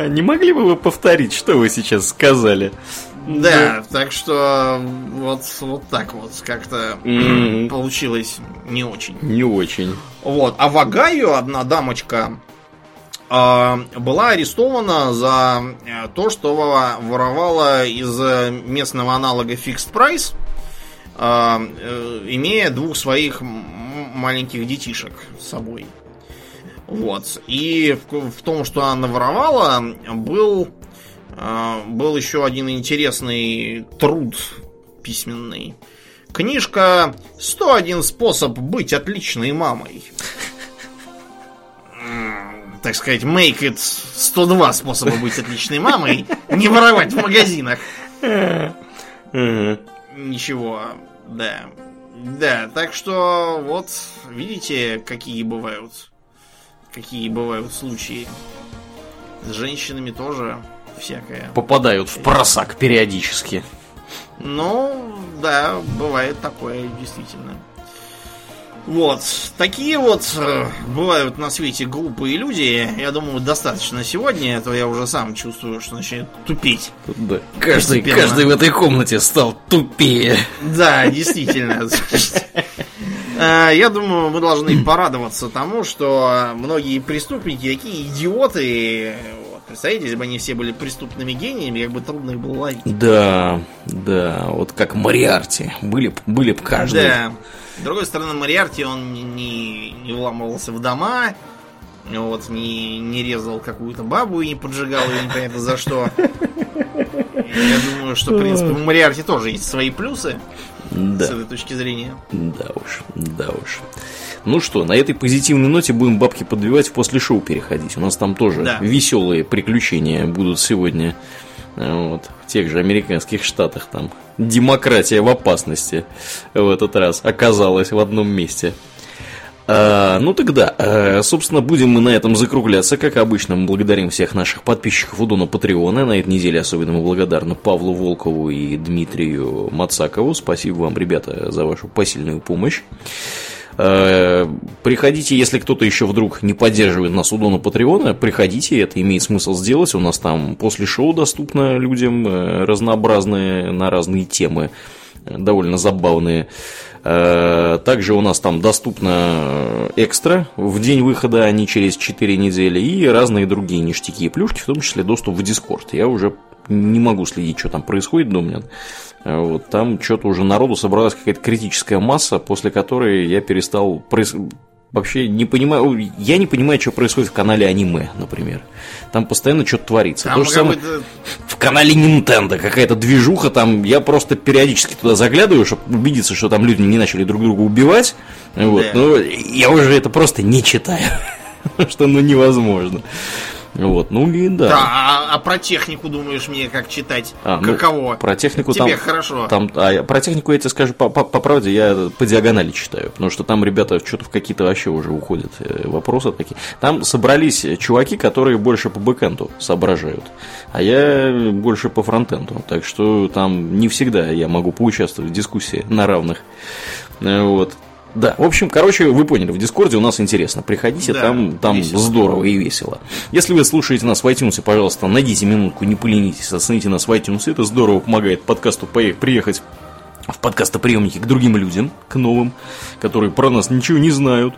Не могли бы вы повторить, что вы сейчас сказали? Да, так что вот, вот так вот как-то mm-hmm. получилось не очень. Не очень. Вот. А в Агаю одна дамочка э, была арестована за э, то, что воровала из местного аналога Fixed Price, э, э, имея двух своих маленьких детишек с собой. Вот. И в, в том, что она наворовала, был, э, был еще один интересный труд письменный. Книжка «101 способ быть отличной мамой». Так сказать, make it 102 способа быть отличной мамой. Не воровать в магазинах. Ничего, да. Да, так что вот, видите, какие бывают какие бывают случаи. С женщинами тоже всякое. Попадают в просак периодически. Ну, да, бывает такое, действительно. Вот, такие вот э, бывают на свете глупые люди. Я думаю, достаточно сегодня, а то я уже сам чувствую, что начинает тупить. Да. Каждый, каждый в этой комнате стал тупее. Да, действительно. Э, я думаю, мы должны порадоваться тому, что многие преступники такие идиоты. Вот, представляете, если бы они все были преступными гениями, как бы трудно их было ловить. Да, да, вот как Мариарти. Были, были бы каждый. Да. С другой стороны, Мариарти, он не, не вламывался в дома, вот, не, не резал какую-то бабу и не поджигал ее непонятно за что. Я думаю, что, в принципе, у Мариарти тоже есть свои плюсы. Да. С этой точки зрения. Да уж, да уж. Ну что, на этой позитивной ноте будем бабки подбивать в после шоу переходить. У нас там тоже да. веселые приключения будут сегодня Вот, в тех же американских штатах там демократия в опасности в этот раз оказалась в одном месте. А, ну тогда, а, собственно, будем мы на этом закругляться. Как обычно, мы благодарим всех наших подписчиков у Дона Патреона. На этой неделе особенно мы благодарны Павлу Волкову и Дмитрию Мацакову. Спасибо вам, ребята, за вашу посильную помощь. А, приходите, если кто-то еще вдруг не поддерживает нас у Дона Патреона, приходите, это имеет смысл сделать. У нас там после шоу доступно людям э, разнообразные на разные темы, э, довольно забавные. Э, также у нас там доступно экстра в день выхода, а не через 4 недели, и разные другие ништяки и плюшки, в том числе доступ в Дискорд. Я уже не могу следить, что там происходит, Домнин. Э, вот, там что-то уже народу собралась какая-то критическая масса, после которой я перестал вообще не понимаю, я не понимаю, что происходит в канале аниме, например. Там постоянно что-то творится. Там То же самое в канале Nintendo какая-то движуха, там я просто периодически туда заглядываю, чтобы убедиться, что там люди не начали друг друга убивать. Вот. Да. Но я уже это просто не читаю, что ну невозможно. Вот, ну и да. Да, а, а про технику думаешь мне как читать? А, ну, Каково? Про технику Тебе там, хорошо. Там, а про технику я тебе скажу по, по, по правде, я по диагонали читаю, потому что там ребята что-то в какие-то вообще уже уходят э, вопросы такие. Там собрались чуваки, которые больше по бэкэнду соображают, а я больше по фронтенду, так что там не всегда я могу поучаствовать в дискуссии на равных. Э, вот. Да, в общем, короче, вы поняли, в Дискорде у нас интересно. Приходите, да, там, там весело. здорово и весело. Если вы слушаете нас в iTunes, пожалуйста, найдите минутку, не поленитесь, оцените нас в iTunes. Это здорово помогает подкасту приехать в подкастоприемники к другим людям, к новым, которые про нас ничего не знают.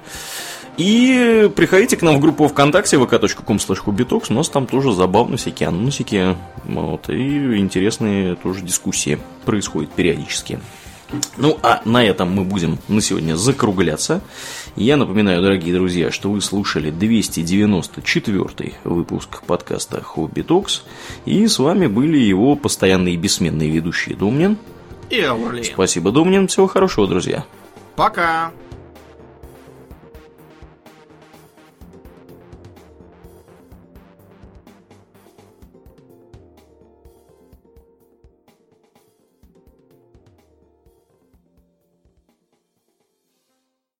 И приходите к нам в группу ВКонтакте vk.com slash У нас там тоже забавные всякие анонсики вот, и интересные тоже дискуссии происходят периодически. Ну, а на этом мы будем на сегодня закругляться. Я напоминаю, дорогие друзья, что вы слушали 294 выпуск подкаста Хобби Токс. И с вами были его постоянные и бессменные ведущие Думнин. И Аурлиен. Спасибо, Думнин. Всего хорошего, друзья. Пока.